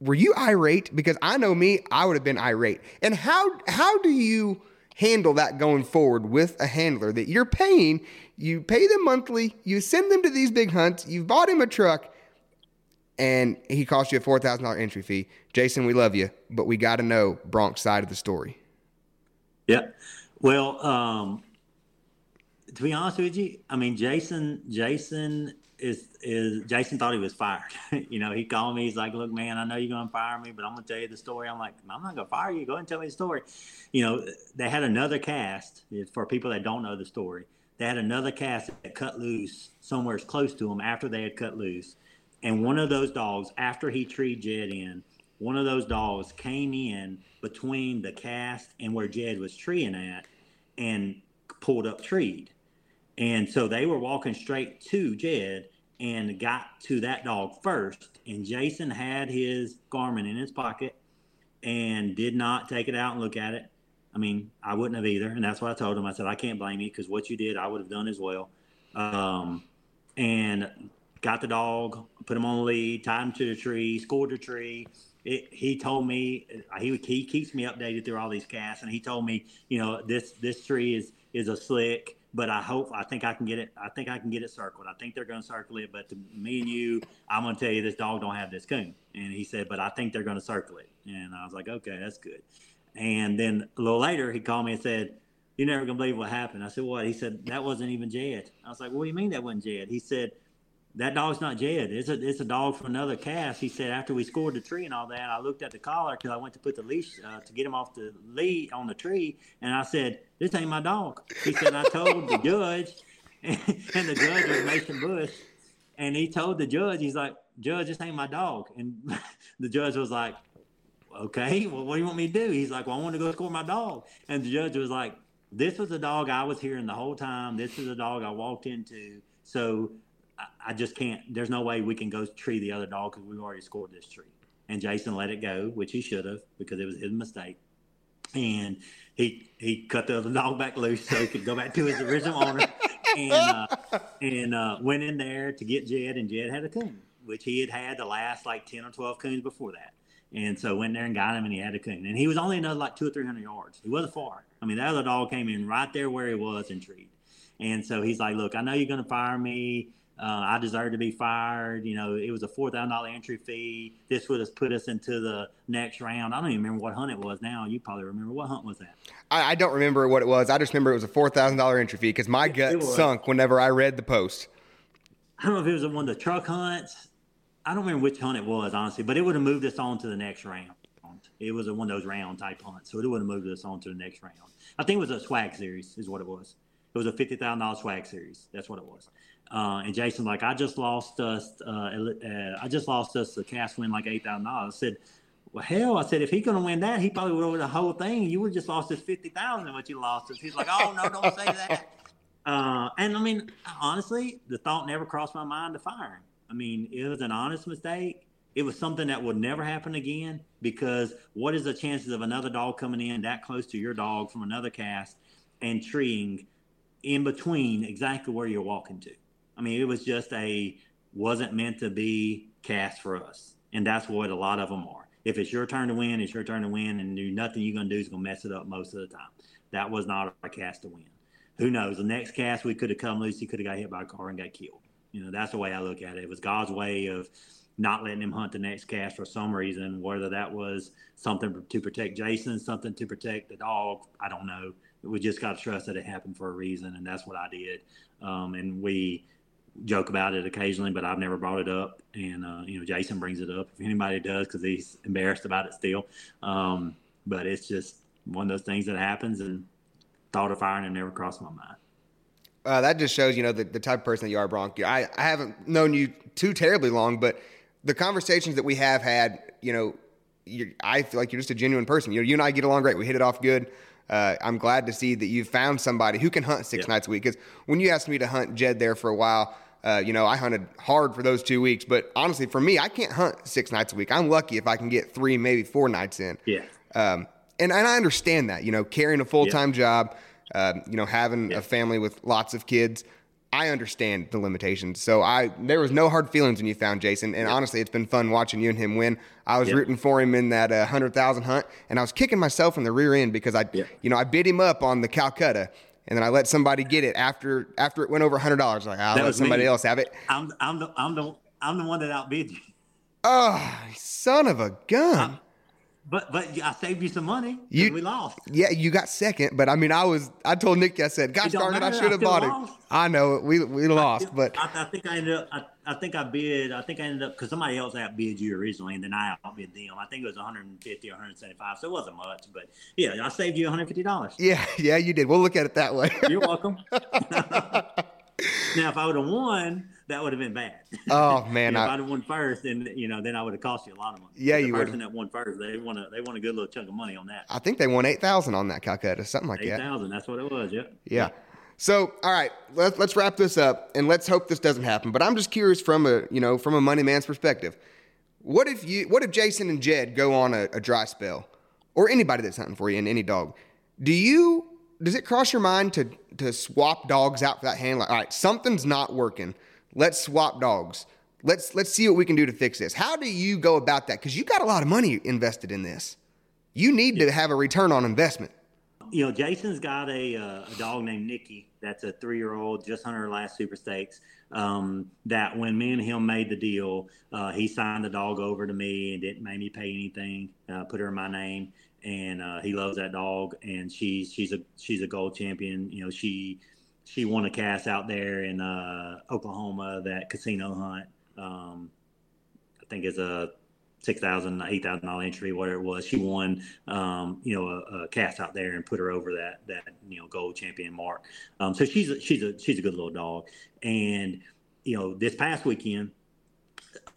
were you irate? Because I know me, I would have been irate. And how how do you handle that going forward with a handler that you're paying? You pay them monthly, you send them to these big hunts, you've bought him a truck, and he cost you a four thousand dollar entry fee. Jason, we love you, but we got to know Bronk's side of the story. Yeah, well, um, to be honest with you, I mean, Jason, Jason is is Jason thought he was fired. <laughs> you know, he called me. He's like, "Look, man, I know you're gonna fire me, but I'm gonna tell you the story." I'm like, "I'm not gonna fire you. Go ahead and tell me the story." You know, they had another cast for people that don't know the story. They had another cast that cut loose somewhere close to them after they had cut loose and one of those dogs, after he treed Jed in, one of those dogs came in between the cast and where Jed was treeing at and pulled up treed. And so they were walking straight to Jed and got to that dog first. And Jason had his Garmin in his pocket and did not take it out and look at it. I mean, I wouldn't have either. And that's what I told him. I said, I can't blame you because what you did, I would have done as well. Um, and got the dog, put him on the lead, tied him to the tree, scored the tree. It, he told me he he keeps me updated through all these casts, and he told me, you know, this this tree is is a slick, but I hope I think I can get it. I think I can get it circled. I think they're going to circle it, but to me and you, I'm going to tell you this dog don't have this coon. And he said, but I think they're going to circle it. And I was like, okay, that's good. And then a little later, he called me and said, "You're never gonna believe what happened." I said, "What?" He said, "That wasn't even Jed." I was like, "What do you mean that wasn't Jed?" He said that dog's not Jed. It's a it's a dog from another cast. He said after we scored the tree and all that, I looked at the collar because I went to put the leash uh, to get him off the lead on the tree, and I said, "This ain't my dog." He said, "I told the judge," and, <laughs> and the judge was Mason Bush, and he told the judge, he's like, "Judge, this ain't my dog," and <laughs> the judge was like, "Okay, well, what do you want me to do?" He's like, "Well, I want to go score my dog," and the judge was like, "This was a dog I was hearing the whole time. This is a dog I walked into." So I, just can't. There's no way we can go tree the other dog because we've already scored this tree. And Jason let it go, which he should have because it was his mistake. And he he cut the other dog back loose so he could go back to his original owner. And uh, and uh, went in there to get Jed, and Jed had a coon, which he had had the last like ten or twelve coons before that. And so went there and got him, and he had a coon. And he was only another like two or three hundred yards. He wasn't far. I mean, that other dog came in right there where he was and treed. And so he's like, "Look, I know you're going to fire me. Uh, I deserve to be fired. You know, it was a four thousand dollar entry fee. This would have put us into the next round. I don't even remember what hunt it was. Now you probably remember what hunt was that? I, I don't remember what it was. I just remember it was a four thousand dollar entry fee because my gut sunk whenever I read the post. I don't know if it was one of the truck hunts. I don't remember which hunt it was honestly, but it would have moved us on to the next round. It was a, one of those round type hunts, so it would have moved us on to the next round. I think it was a swag series, is what it was. It was a fifty thousand dollar swag series. That's what it was. Uh, and Jason, like, I just lost us, uh, uh, I just lost us the cast win like eight thousand dollars. I said, well, hell, I said if he's going to win that, he probably would have the whole thing. You would just lost us fifty thousand, what you lost us. He's like, oh no, don't say that. <laughs> Uh, and I mean, honestly, the thought never crossed my mind to fire him. I mean, it was an honest mistake. It was something that would never happen again because what is the chances of another dog coming in that close to your dog from another cast and treeing in between exactly where you're walking to? I mean, it was just a wasn't meant to be cast for us, and that's what a lot of them are. If it's your turn to win, it's your turn to win, and nothing you're gonna do is gonna mess it up most of the time. That was not our cast to win. Who knows? The next cast we could have come loose, he could have got hit by a car and got killed. You know, that's the way I look at it. It was God's way of not letting him hunt the next cast for some reason. Whether that was something to protect Jason, something to protect the dog, I don't know. We just got to trust that it happened for a reason, and that's what I did. Um, and we joke about it occasionally, but I've never brought it up. And uh, you know, Jason brings it up if anybody does because he's embarrassed about it still. Um, but it's just one of those things that happens, and thought of firing him never crossed my mind. Uh, that just shows, you know, the, the type of person that you are, Bronk. I, I haven't known you too terribly long, but the conversations that we have had, you know, I feel like you're just a genuine person. You know, you and I get along great. We hit it off good uh, I'm glad to see that you've found somebody who can hunt six nights a week. Because when you asked me to hunt Jed there for a while, uh, you know, I hunted hard for those two weeks. But honestly, for me, I can't hunt six nights a week. I'm lucky if I can get three, maybe four nights in. Yeah. Um, and, and I understand that, you know, carrying a full time yeah. job, uh, you know, having yeah. a family with lots of kids. I understand the limitations. So I there was no hard feelings when you found Jason, and honestly, it's been fun watching you and him win. I was yep. rooting for him in that uh, hundred thousand hunt, and I was kicking myself in the rear end because I, yep. you know, I bid him up on the Calcutta, and then I let somebody get it after after it went over hundred dollars. Like I'll let somebody me. else have it. I'm I'm the I'm the I'm the one that outbid you. Oh, son of a gun! I'm, but but I saved you some money. You we lost. Yeah, you got second, but I mean, I was. I told Nick, I said, "Gosh darn it, I should have bought lost. it." I know we we lost, I, but I, I, think I ended up. I, I, think I bid. I think I ended up because somebody else outbid you originally, and then I outbid them. I think it was 150 or 175, so it wasn't much. But yeah, I saved you 150 dollars. Yeah, yeah, you did. We'll look at it that way. <laughs> You're welcome. <laughs> now, if I would have won, that would have been bad. Oh <laughs> man, if I, I'd have won first, then you know, then I would have cost you a lot of money. Yeah, the you would've. person that won first, they want a they won a good little chunk of money on that. I think they won eight thousand on that Calcutta, something like Eight that. thousand. That's what it was. Yep. Yeah. So, all right, let's let's wrap this up, and let's hope this doesn't happen. But I'm just curious from a you know from a money man's perspective. What if you what if Jason and Jed go on a, a dry spell, or anybody that's hunting for you and any dog? Do you does it cross your mind to to swap dogs out for that hand? Like, all right, something's not working. Let's swap dogs. Let's let's see what we can do to fix this. How do you go about that? Because you got a lot of money invested in this. You need to have a return on investment. You know, Jason's got a, uh, a dog named Nikki. That's a three-year-old, just hunted her last Super Stakes. Um, that when me and him made the deal, uh, he signed the dog over to me and didn't make me pay anything. Uh, put her in my name, and uh, he loves that dog. And she's she's a she's a gold champion. You know, she she won a cast out there in uh, Oklahoma that casino hunt. Um, I think it's a six thousand, eight thousand dollar entry, whatever it was. She won, um, you know, a, a cast out there and put her over that that you know gold champion mark. Um, so she's a, she's a she's a good little dog. And you know, this past weekend,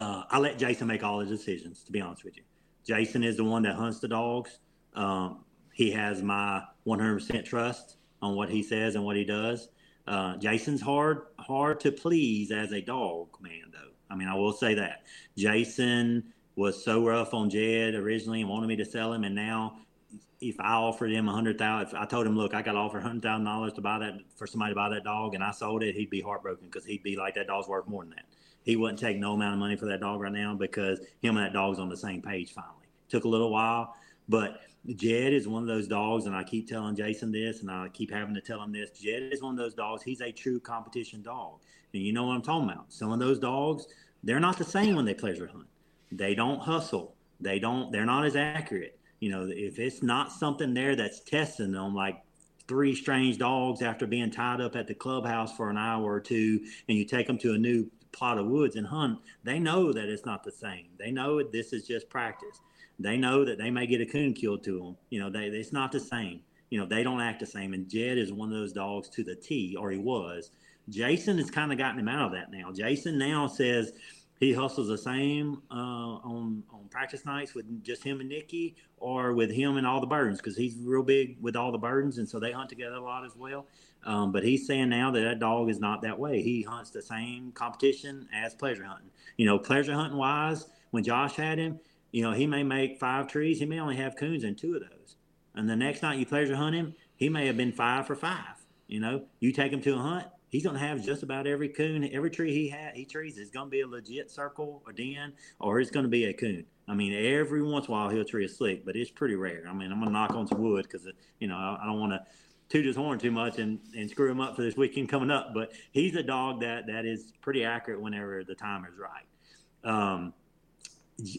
uh, I let Jason make all the decisions. To be honest with you, Jason is the one that hunts the dogs. Um, he has my 100% trust on what he says and what he does. Uh, Jason's hard hard to please as a dog man, though. I mean, I will say that Jason was so rough on Jed originally and wanted me to sell him, and now if I offered him a hundred thousand, if I told him, look, I got to offer hundred thousand dollars to buy that for somebody to buy that dog, and I sold it, he'd be heartbroken because he'd be like, that dog's worth more than that. He wouldn't take no amount of money for that dog right now because him and that dog's on the same page. Finally, took a little while, but Jed is one of those dogs, and I keep telling Jason this, and I keep having to tell him this. Jed is one of those dogs. He's a true competition dog, and you know what I'm talking about. Some of those dogs, they're not the same when they pleasure hunt. They don't hustle. They don't. They're not as accurate. You know, if it's not something there that's testing them, like three strange dogs after being tied up at the clubhouse for an hour or two, and you take them to a new plot of woods and hunt, they know that it's not the same. They know this is just practice. They know that they may get a coon killed to them. You know, they, it's not the same. You know, they don't act the same. And Jed is one of those dogs to the T, or he was. Jason has kind of gotten him out of that now. Jason now says he hustles the same uh, on on practice nights with just him and Nikki, or with him and all the burdens, because he's real big with all the burdens, and so they hunt together a lot as well. Um, but he's saying now that that dog is not that way. He hunts the same competition as pleasure hunting. You know, pleasure hunting wise, when Josh had him, you know, he may make five trees. He may only have coons in two of those. And the next night you pleasure hunt him, he may have been five for five. You know, you take him to a hunt, he's going to have just about every coon, every tree he had, he trees is going to be a legit circle or den, or it's going to be a coon. I mean, every once in a while he'll tree a slick, but it's pretty rare. I mean, I'm going to knock on some wood because, you know, I, I don't want to toot his horn too much and, and screw him up for this weekend coming up. But he's a dog that, that is pretty accurate whenever the time is right. Um,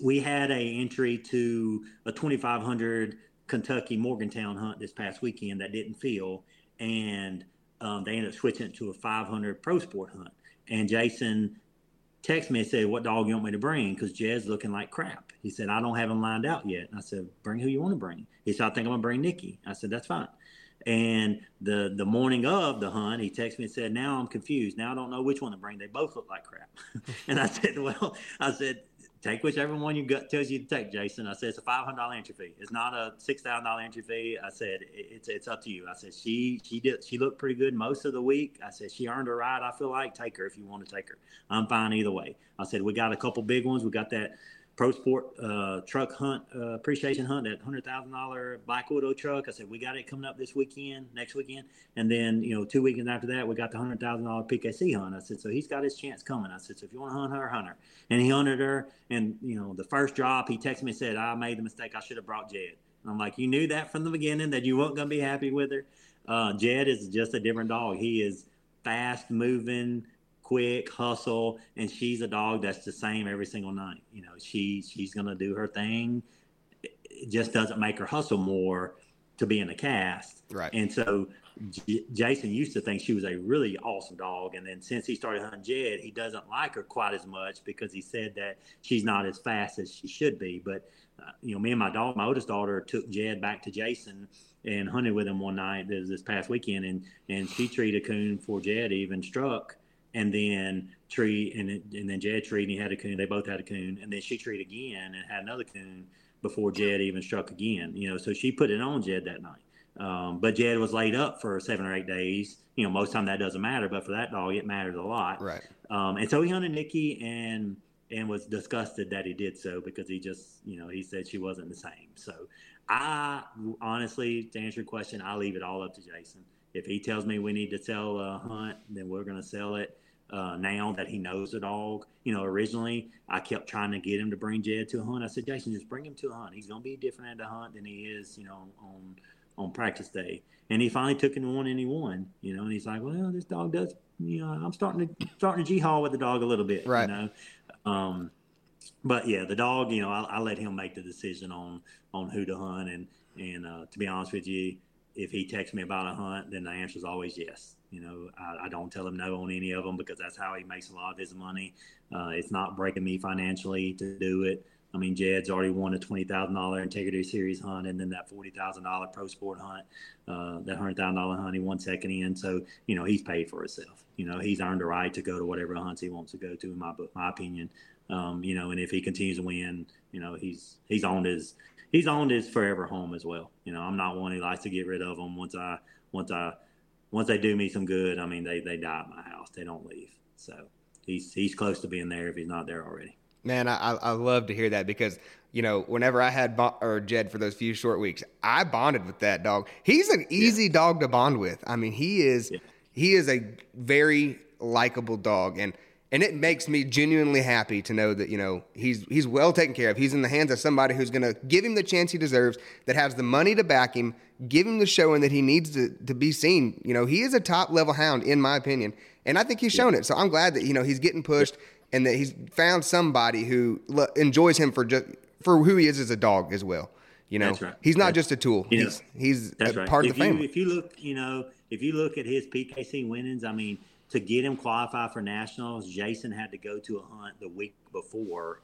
we had a entry to a 2500 Kentucky Morgantown hunt this past weekend that didn't fill, and um, they ended up switching it to a 500 Pro Sport hunt. And Jason texted me and said, "What dog you want me to bring?" Because Jed's looking like crap. He said, "I don't have him lined out yet." And I said, "Bring who you want to bring." He said, "I think I'm gonna bring Nikki." I said, "That's fine." And the the morning of the hunt, he texted me and said, "Now I'm confused. Now I don't know which one to bring. They both look like crap." <laughs> and I said, "Well, I said." Take whichever one your gut tells you to take, Jason. I said it's a five hundred dollar entry fee. It's not a six thousand dollar entry fee. I said it's it's up to you. I said she she did she looked pretty good most of the week. I said she earned her ride. I feel like take her if you want to take her. I'm fine either way. I said we got a couple big ones. We got that Pro Sport uh, truck hunt uh, appreciation hunt, that hundred thousand dollar Black Widow truck. I said we got it coming up this weekend, next weekend, and then you know two weekends after that we got the hundred thousand dollar PKC hunt. I said so he's got his chance coming. I said so if you want to hunt her, hunt her, and he hunted her. And you know the first drop, he texted me and said I made the mistake. I should have brought Jed. And I'm like you knew that from the beginning that you weren't going to be happy with her. Uh, Jed is just a different dog. He is fast moving quick hustle and she's a dog that's the same every single night you know she she's gonna do her thing. It just doesn't make her hustle more to be in the cast. Right. and so J- jason used to think she was a really awesome dog and then since he started hunting jed he doesn't like her quite as much because he said that she's not as fast as she should be. But uh, you know me and my dog my oldest daughter took jed back to jason and hunted with him one night this, this past weekend and and she treated a coon before jed even struck and then tree and and then Jed treed and he had a coon. They both had a coon, and then she treed again and had another coon before Jed even struck again. You know, so she put it on Jed that night. Um, but Jed was laid up for seven or eight days. You know, most time that doesn't matter, but for that dog, it matters a lot. Right. Um, and so he hunted Nikki and and was disgusted that he did so because he just, you know, he said she wasn't the same. So I honestly, to answer your question, I leave it all up to Jason. If he tells me we need to sell a hunt, then we're going to sell it. Uh, now that he knows the dog, you know, originally I kept trying to get him to bring Jed to a hunt. I said, Jason, just bring him to a hunt. He's going to be different at the hunt than he is, you know, on on practice day. And he finally took him to one and he won, you know. And he's like, well, this dog does, you know, I'm starting to starting to g haul with the dog a little bit, right. you know. Um, but yeah, the dog, you know, I, I, let him make the decision on on who to hunt. And and uh, to be honest with you, if he texts me about a hunt, then the answer is always yes. You know, I, I, don't tell him no on any of them because that's how he makes a lot of his money. Uh, it's not breaking me financially to do it. I mean, Jed's already won a twenty thousand dollar Integrity Series hunt, and then that forty thousand dollar Pro Sport hunt, uh, that hundred thousand dollar hunt, he won second in. So you know, he's paid for himself. You know, he's earned the right to go to whatever hunts he wants to go to, in my my opinion. Um, you know, and if he continues to win, you know, he's he's owned his he's owned his forever home as well. You know, I'm not one who likes to get rid of them once I once I once they do me some good. I mean, they they die at my house. They don't leave. So he's he's close to being there if he's not there already. Man, I, I love to hear that because you know whenever I had bo- or Jed for those few short weeks, I bonded with that dog. He's an easy yeah. dog to bond with. I mean, he is yeah. he is a very likable dog, and and it makes me genuinely happy to know that you know he's he's well taken care of. He's in the hands of somebody who's going to give him the chance he deserves, that has the money to back him, give him the showing that he needs to to be seen. You know, he is a top level hound in my opinion, and I think he's shown yeah. it. So I'm glad that you know he's getting pushed and that he's found somebody who enjoys him for just for who he is as a dog as well. You know, right. he's not that's, just a tool. You know, he's he's that's right. part if of the family. If you look, you know, if you look at his PKC winnings, I mean, to get him qualified for nationals, Jason had to go to a hunt the week before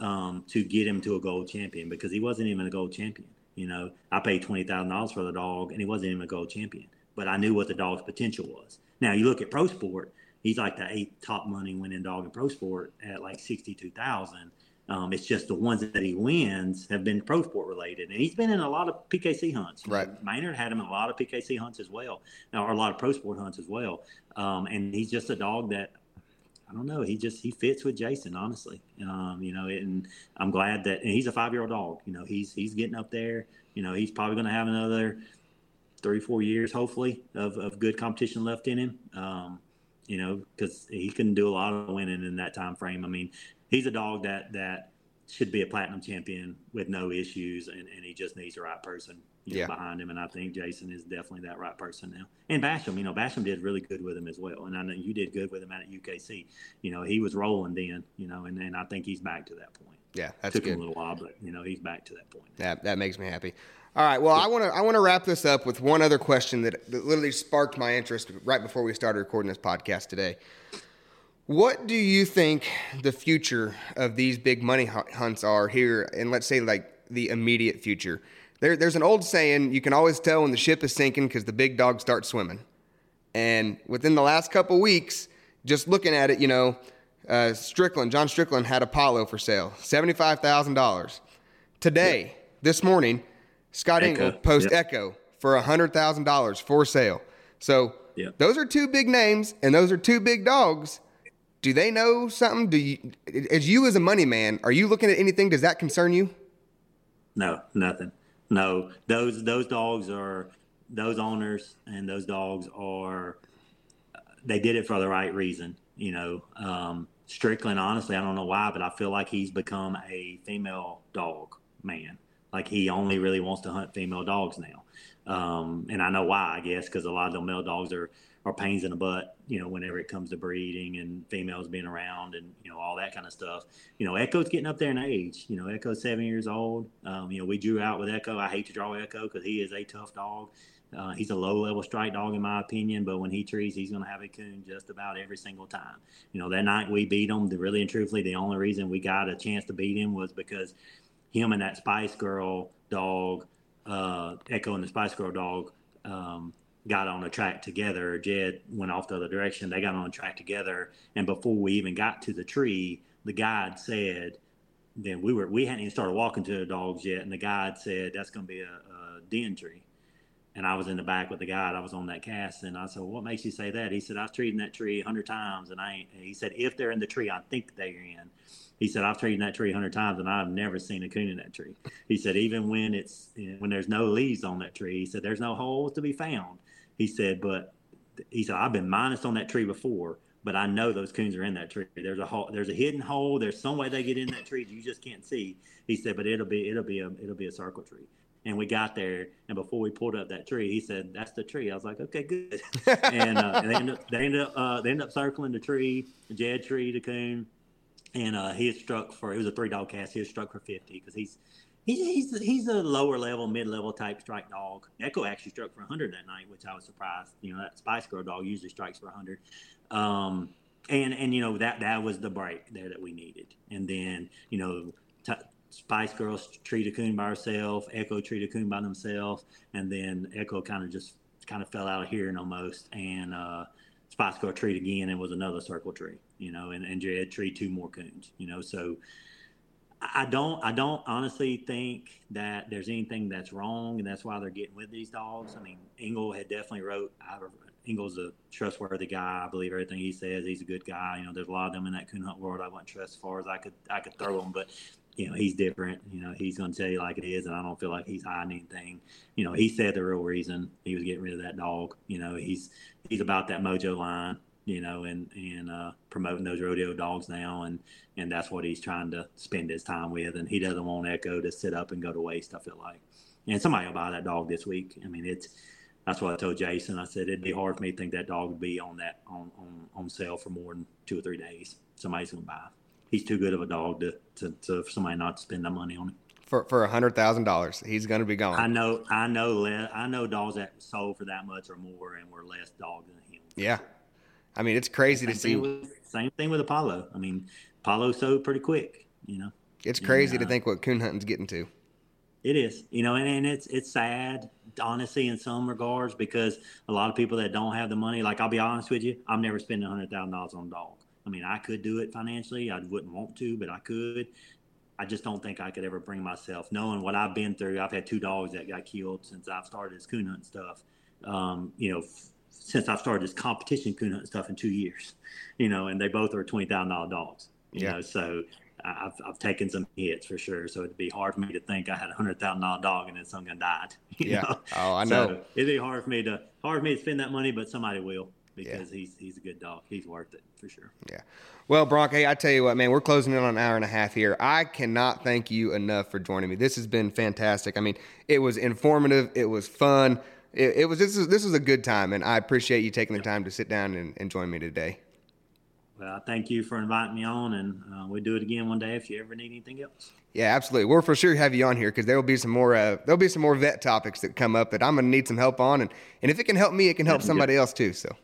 um, to get him to a gold champion because he wasn't even a gold champion. You know, I paid twenty thousand dollars for the dog, and he wasn't even a gold champion. But I knew what the dog's potential was. Now you look at pro sport he's like the eighth top money winning dog in pro sport at like 62,000. Um, it's just the ones that he wins have been pro sport related, and he's been in a lot of PKC hunts. Right, Maynard had him in a lot of PKC hunts as well, or a lot of pro sport hunts as well. Um, and he's just a dog that I don't know. He just he fits with Jason, honestly. Um, you know, and I'm glad that and he's a five year old dog. You know, he's he's getting up there. You know, he's probably going to have another three four years, hopefully, of, of good competition left in him. Um, you know, because he can do a lot of winning in that time frame. I mean, he's a dog that that should be a platinum champion with no issues, and, and he just needs the right person you know, behind him. And I think Jason is definitely that right person now. And Basham, you know, Basham did really good with him as well. And I know you did good with him out at UKC. You know, he was rolling then, you know, and, and I think he's back to that point. Yeah, that's Took good. him a little while, but, you know, he's back to that point. That, that makes me happy. All right. Well, I want to I want to wrap this up with one other question that, that literally sparked my interest right before we started recording this podcast today. What do you think the future of these big money hunts are here, and let's say like the immediate future? There, there's an old saying: you can always tell when the ship is sinking because the big dogs start swimming. And within the last couple weeks, just looking at it, you know, uh, Strickland, John Strickland had Apollo for sale, seventy-five thousand dollars. Today, this morning Scott Engel post. Echo for hundred thousand dollars for sale. So those are two big names, and those are two big dogs. Do they know something? Do you, as you as a money man, are you looking at anything? Does that concern you? No, nothing. No, those those dogs are those owners and those dogs are they did it for the right reason. You know, um, Strickland. Honestly, I don't know why, but I feel like he's become a female dog man. Like he only really wants to hunt female dogs now. Um, and I know why, I guess, because a lot of the male dogs are, are pains in the butt, you know, whenever it comes to breeding and females being around and, you know, all that kind of stuff. You know, Echo's getting up there in age. You know, Echo's seven years old. Um, you know, we drew out with Echo. I hate to draw Echo because he is a tough dog. Uh, he's a low level strike dog, in my opinion, but when he trees, he's going to have a coon just about every single time. You know, that night we beat him, the, really and truthfully, the only reason we got a chance to beat him was because him and that Spice Girl dog, uh, Echo and the Spice Girl dog, um, got on a track together. Jed went off the other direction. They got on a track together, and before we even got to the tree, the guide said, "Then we were we hadn't even started walking to the dogs yet," and the guide said, "That's going to be a, a den tree." And I was in the back with the guide. I was on that cast, and I said, well, "What makes you say that?" He said, "I was treating that tree a hundred times, and I ain't." He said, "If they're in the tree, I think they're in." He said, "I've treated that tree a hundred times, and I've never seen a coon in that tree." He said, "Even when it's when there's no leaves on that tree, he said there's no holes to be found." He said, "But he said I've been minus on that tree before, but I know those coons are in that tree. There's a hole, there's a hidden hole. There's some way they get in that tree you just can't see." He said, "But it'll be it'll be a it'll be a circle tree." And we got there, and before we pulled up that tree, he said, "That's the tree." I was like, "Okay, good." <laughs> and, uh, and they ended up they ended up uh, they ended up circling the tree, the Jed tree, the coon and uh, he had struck for it was a three dog cast. He was struck for fifty because he's he's he's a lower level, mid level type strike dog. Echo actually struck for hundred that night, which I was surprised. You know that Spice Girl dog usually strikes for hundred, um, and and you know that that was the break there that we needed. And then you know. T- Spice Girls treat a coon by herself, Echo treat a coon by themselves, and then Echo kind of just kind of fell out of hearing almost, and uh, Spice Girl treat again and was another circle tree you know, and, and Jed tree two more coons, you know. So I don't I don't honestly think that there's anything that's wrong, and that's why they're getting with these dogs. I mean, Engel had definitely wrote. Engel's a trustworthy guy. I believe everything he says. He's a good guy. You know, there's a lot of them in that coon hunt world. I wouldn't trust as far as I could I could throw them, but you know, he's different. You know, he's going to tell you like it is, and I don't feel like he's hiding anything. You know, he said the real reason he was getting rid of that dog. You know, he's he's about that mojo line you know, and and uh, promoting those rodeo dogs now, and and that's what he's trying to spend his time with, and he doesn't want Echo to sit up and go to waste. I feel like, and somebody will buy that dog this week. I mean, it's that's what I told Jason. I said it'd be hard for me to think that dog would be on that on on, on sale for more than two or three days. Somebody's gonna buy. He's too good of a dog to, to, to for somebody not to spend that money on him. For for a hundred thousand dollars, he's gonna be gone. I know, I know, less, I know dogs that sold for that much or more and were less dog than him. Yeah, I mean, it's crazy same to see. With, same thing with Apollo. I mean, Apollo sold pretty quick. You know, it's crazy and, uh, to think what coon hunting's getting to. It is, you know, and, and it's it's sad, honestly, in some regards, because a lot of people that don't have the money, like I'll be honest with you, I'm never spending hundred thousand dollars on a dog. I mean, I could do it financially. I wouldn't want to, but I could. I just don't think I could ever bring myself, knowing what I've been through. I've had two dogs that got killed since I've started this coon hunt stuff. Um, you know, since I've started this competition coon hunting stuff in two years, you know, and they both are twenty thousand dollar dogs, you yeah. know, so I've, I've taken some hits for sure. So it'd be hard for me to think I had a hundred thousand dollar dog and then someone died. <laughs> yeah. Know? Oh, I know. So it'd be hard for me to hard for me to spend that money, but somebody will because yeah. he's he's a good dog. He's worth it for sure. Yeah. Well, Bronk, hey, I tell you what, man, we're closing in on an hour and a half here. I cannot thank you enough for joining me. This has been fantastic. I mean, it was informative. It was fun it, it was this is this was a good time, and I appreciate you taking the time to sit down and, and join me today. Well, thank you for inviting me on, and uh, we'll do it again one day if you ever need anything else. Yeah, absolutely. We'll for sure have you on here because there will be some more. Uh, there'll be some more vet topics that come up that I'm going to need some help on, and and if it can help me, it can help somebody else too. So.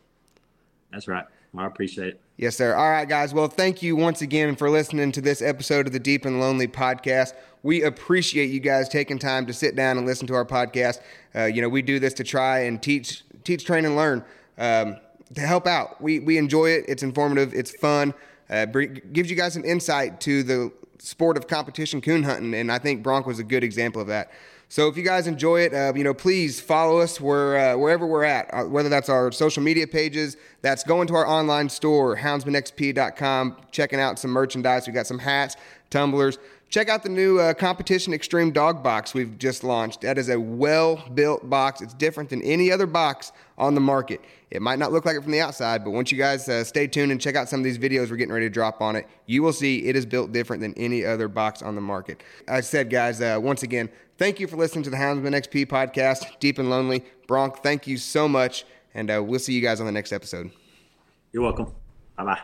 That's right. I appreciate it. Yes, sir. All right, guys. Well, thank you once again for listening to this episode of the Deep and Lonely podcast. We appreciate you guys taking time to sit down and listen to our podcast. Uh, you know, we do this to try and teach, teach, train, and learn um, to help out. We we enjoy it. It's informative. It's fun. Uh, gives you guys some insight to the sport of competition coon hunting, and I think Bronk was a good example of that. So if you guys enjoy it, uh, you know, please follow us where, uh, wherever we're at, uh, whether that's our social media pages, that's going to our online store, houndsmanxp.com, checking out some merchandise. We got some hats, tumblers. Check out the new uh, Competition Extreme Dog Box we've just launched. That is a well built box. It's different than any other box on the market. It might not look like it from the outside, but once you guys uh, stay tuned and check out some of these videos we're getting ready to drop on it, you will see it is built different than any other box on the market. I said, guys, uh, once again, thank you for listening to the Houndsman XP podcast, Deep and Lonely. Bronk, thank you so much, and uh, we'll see you guys on the next episode. You're welcome. Bye bye.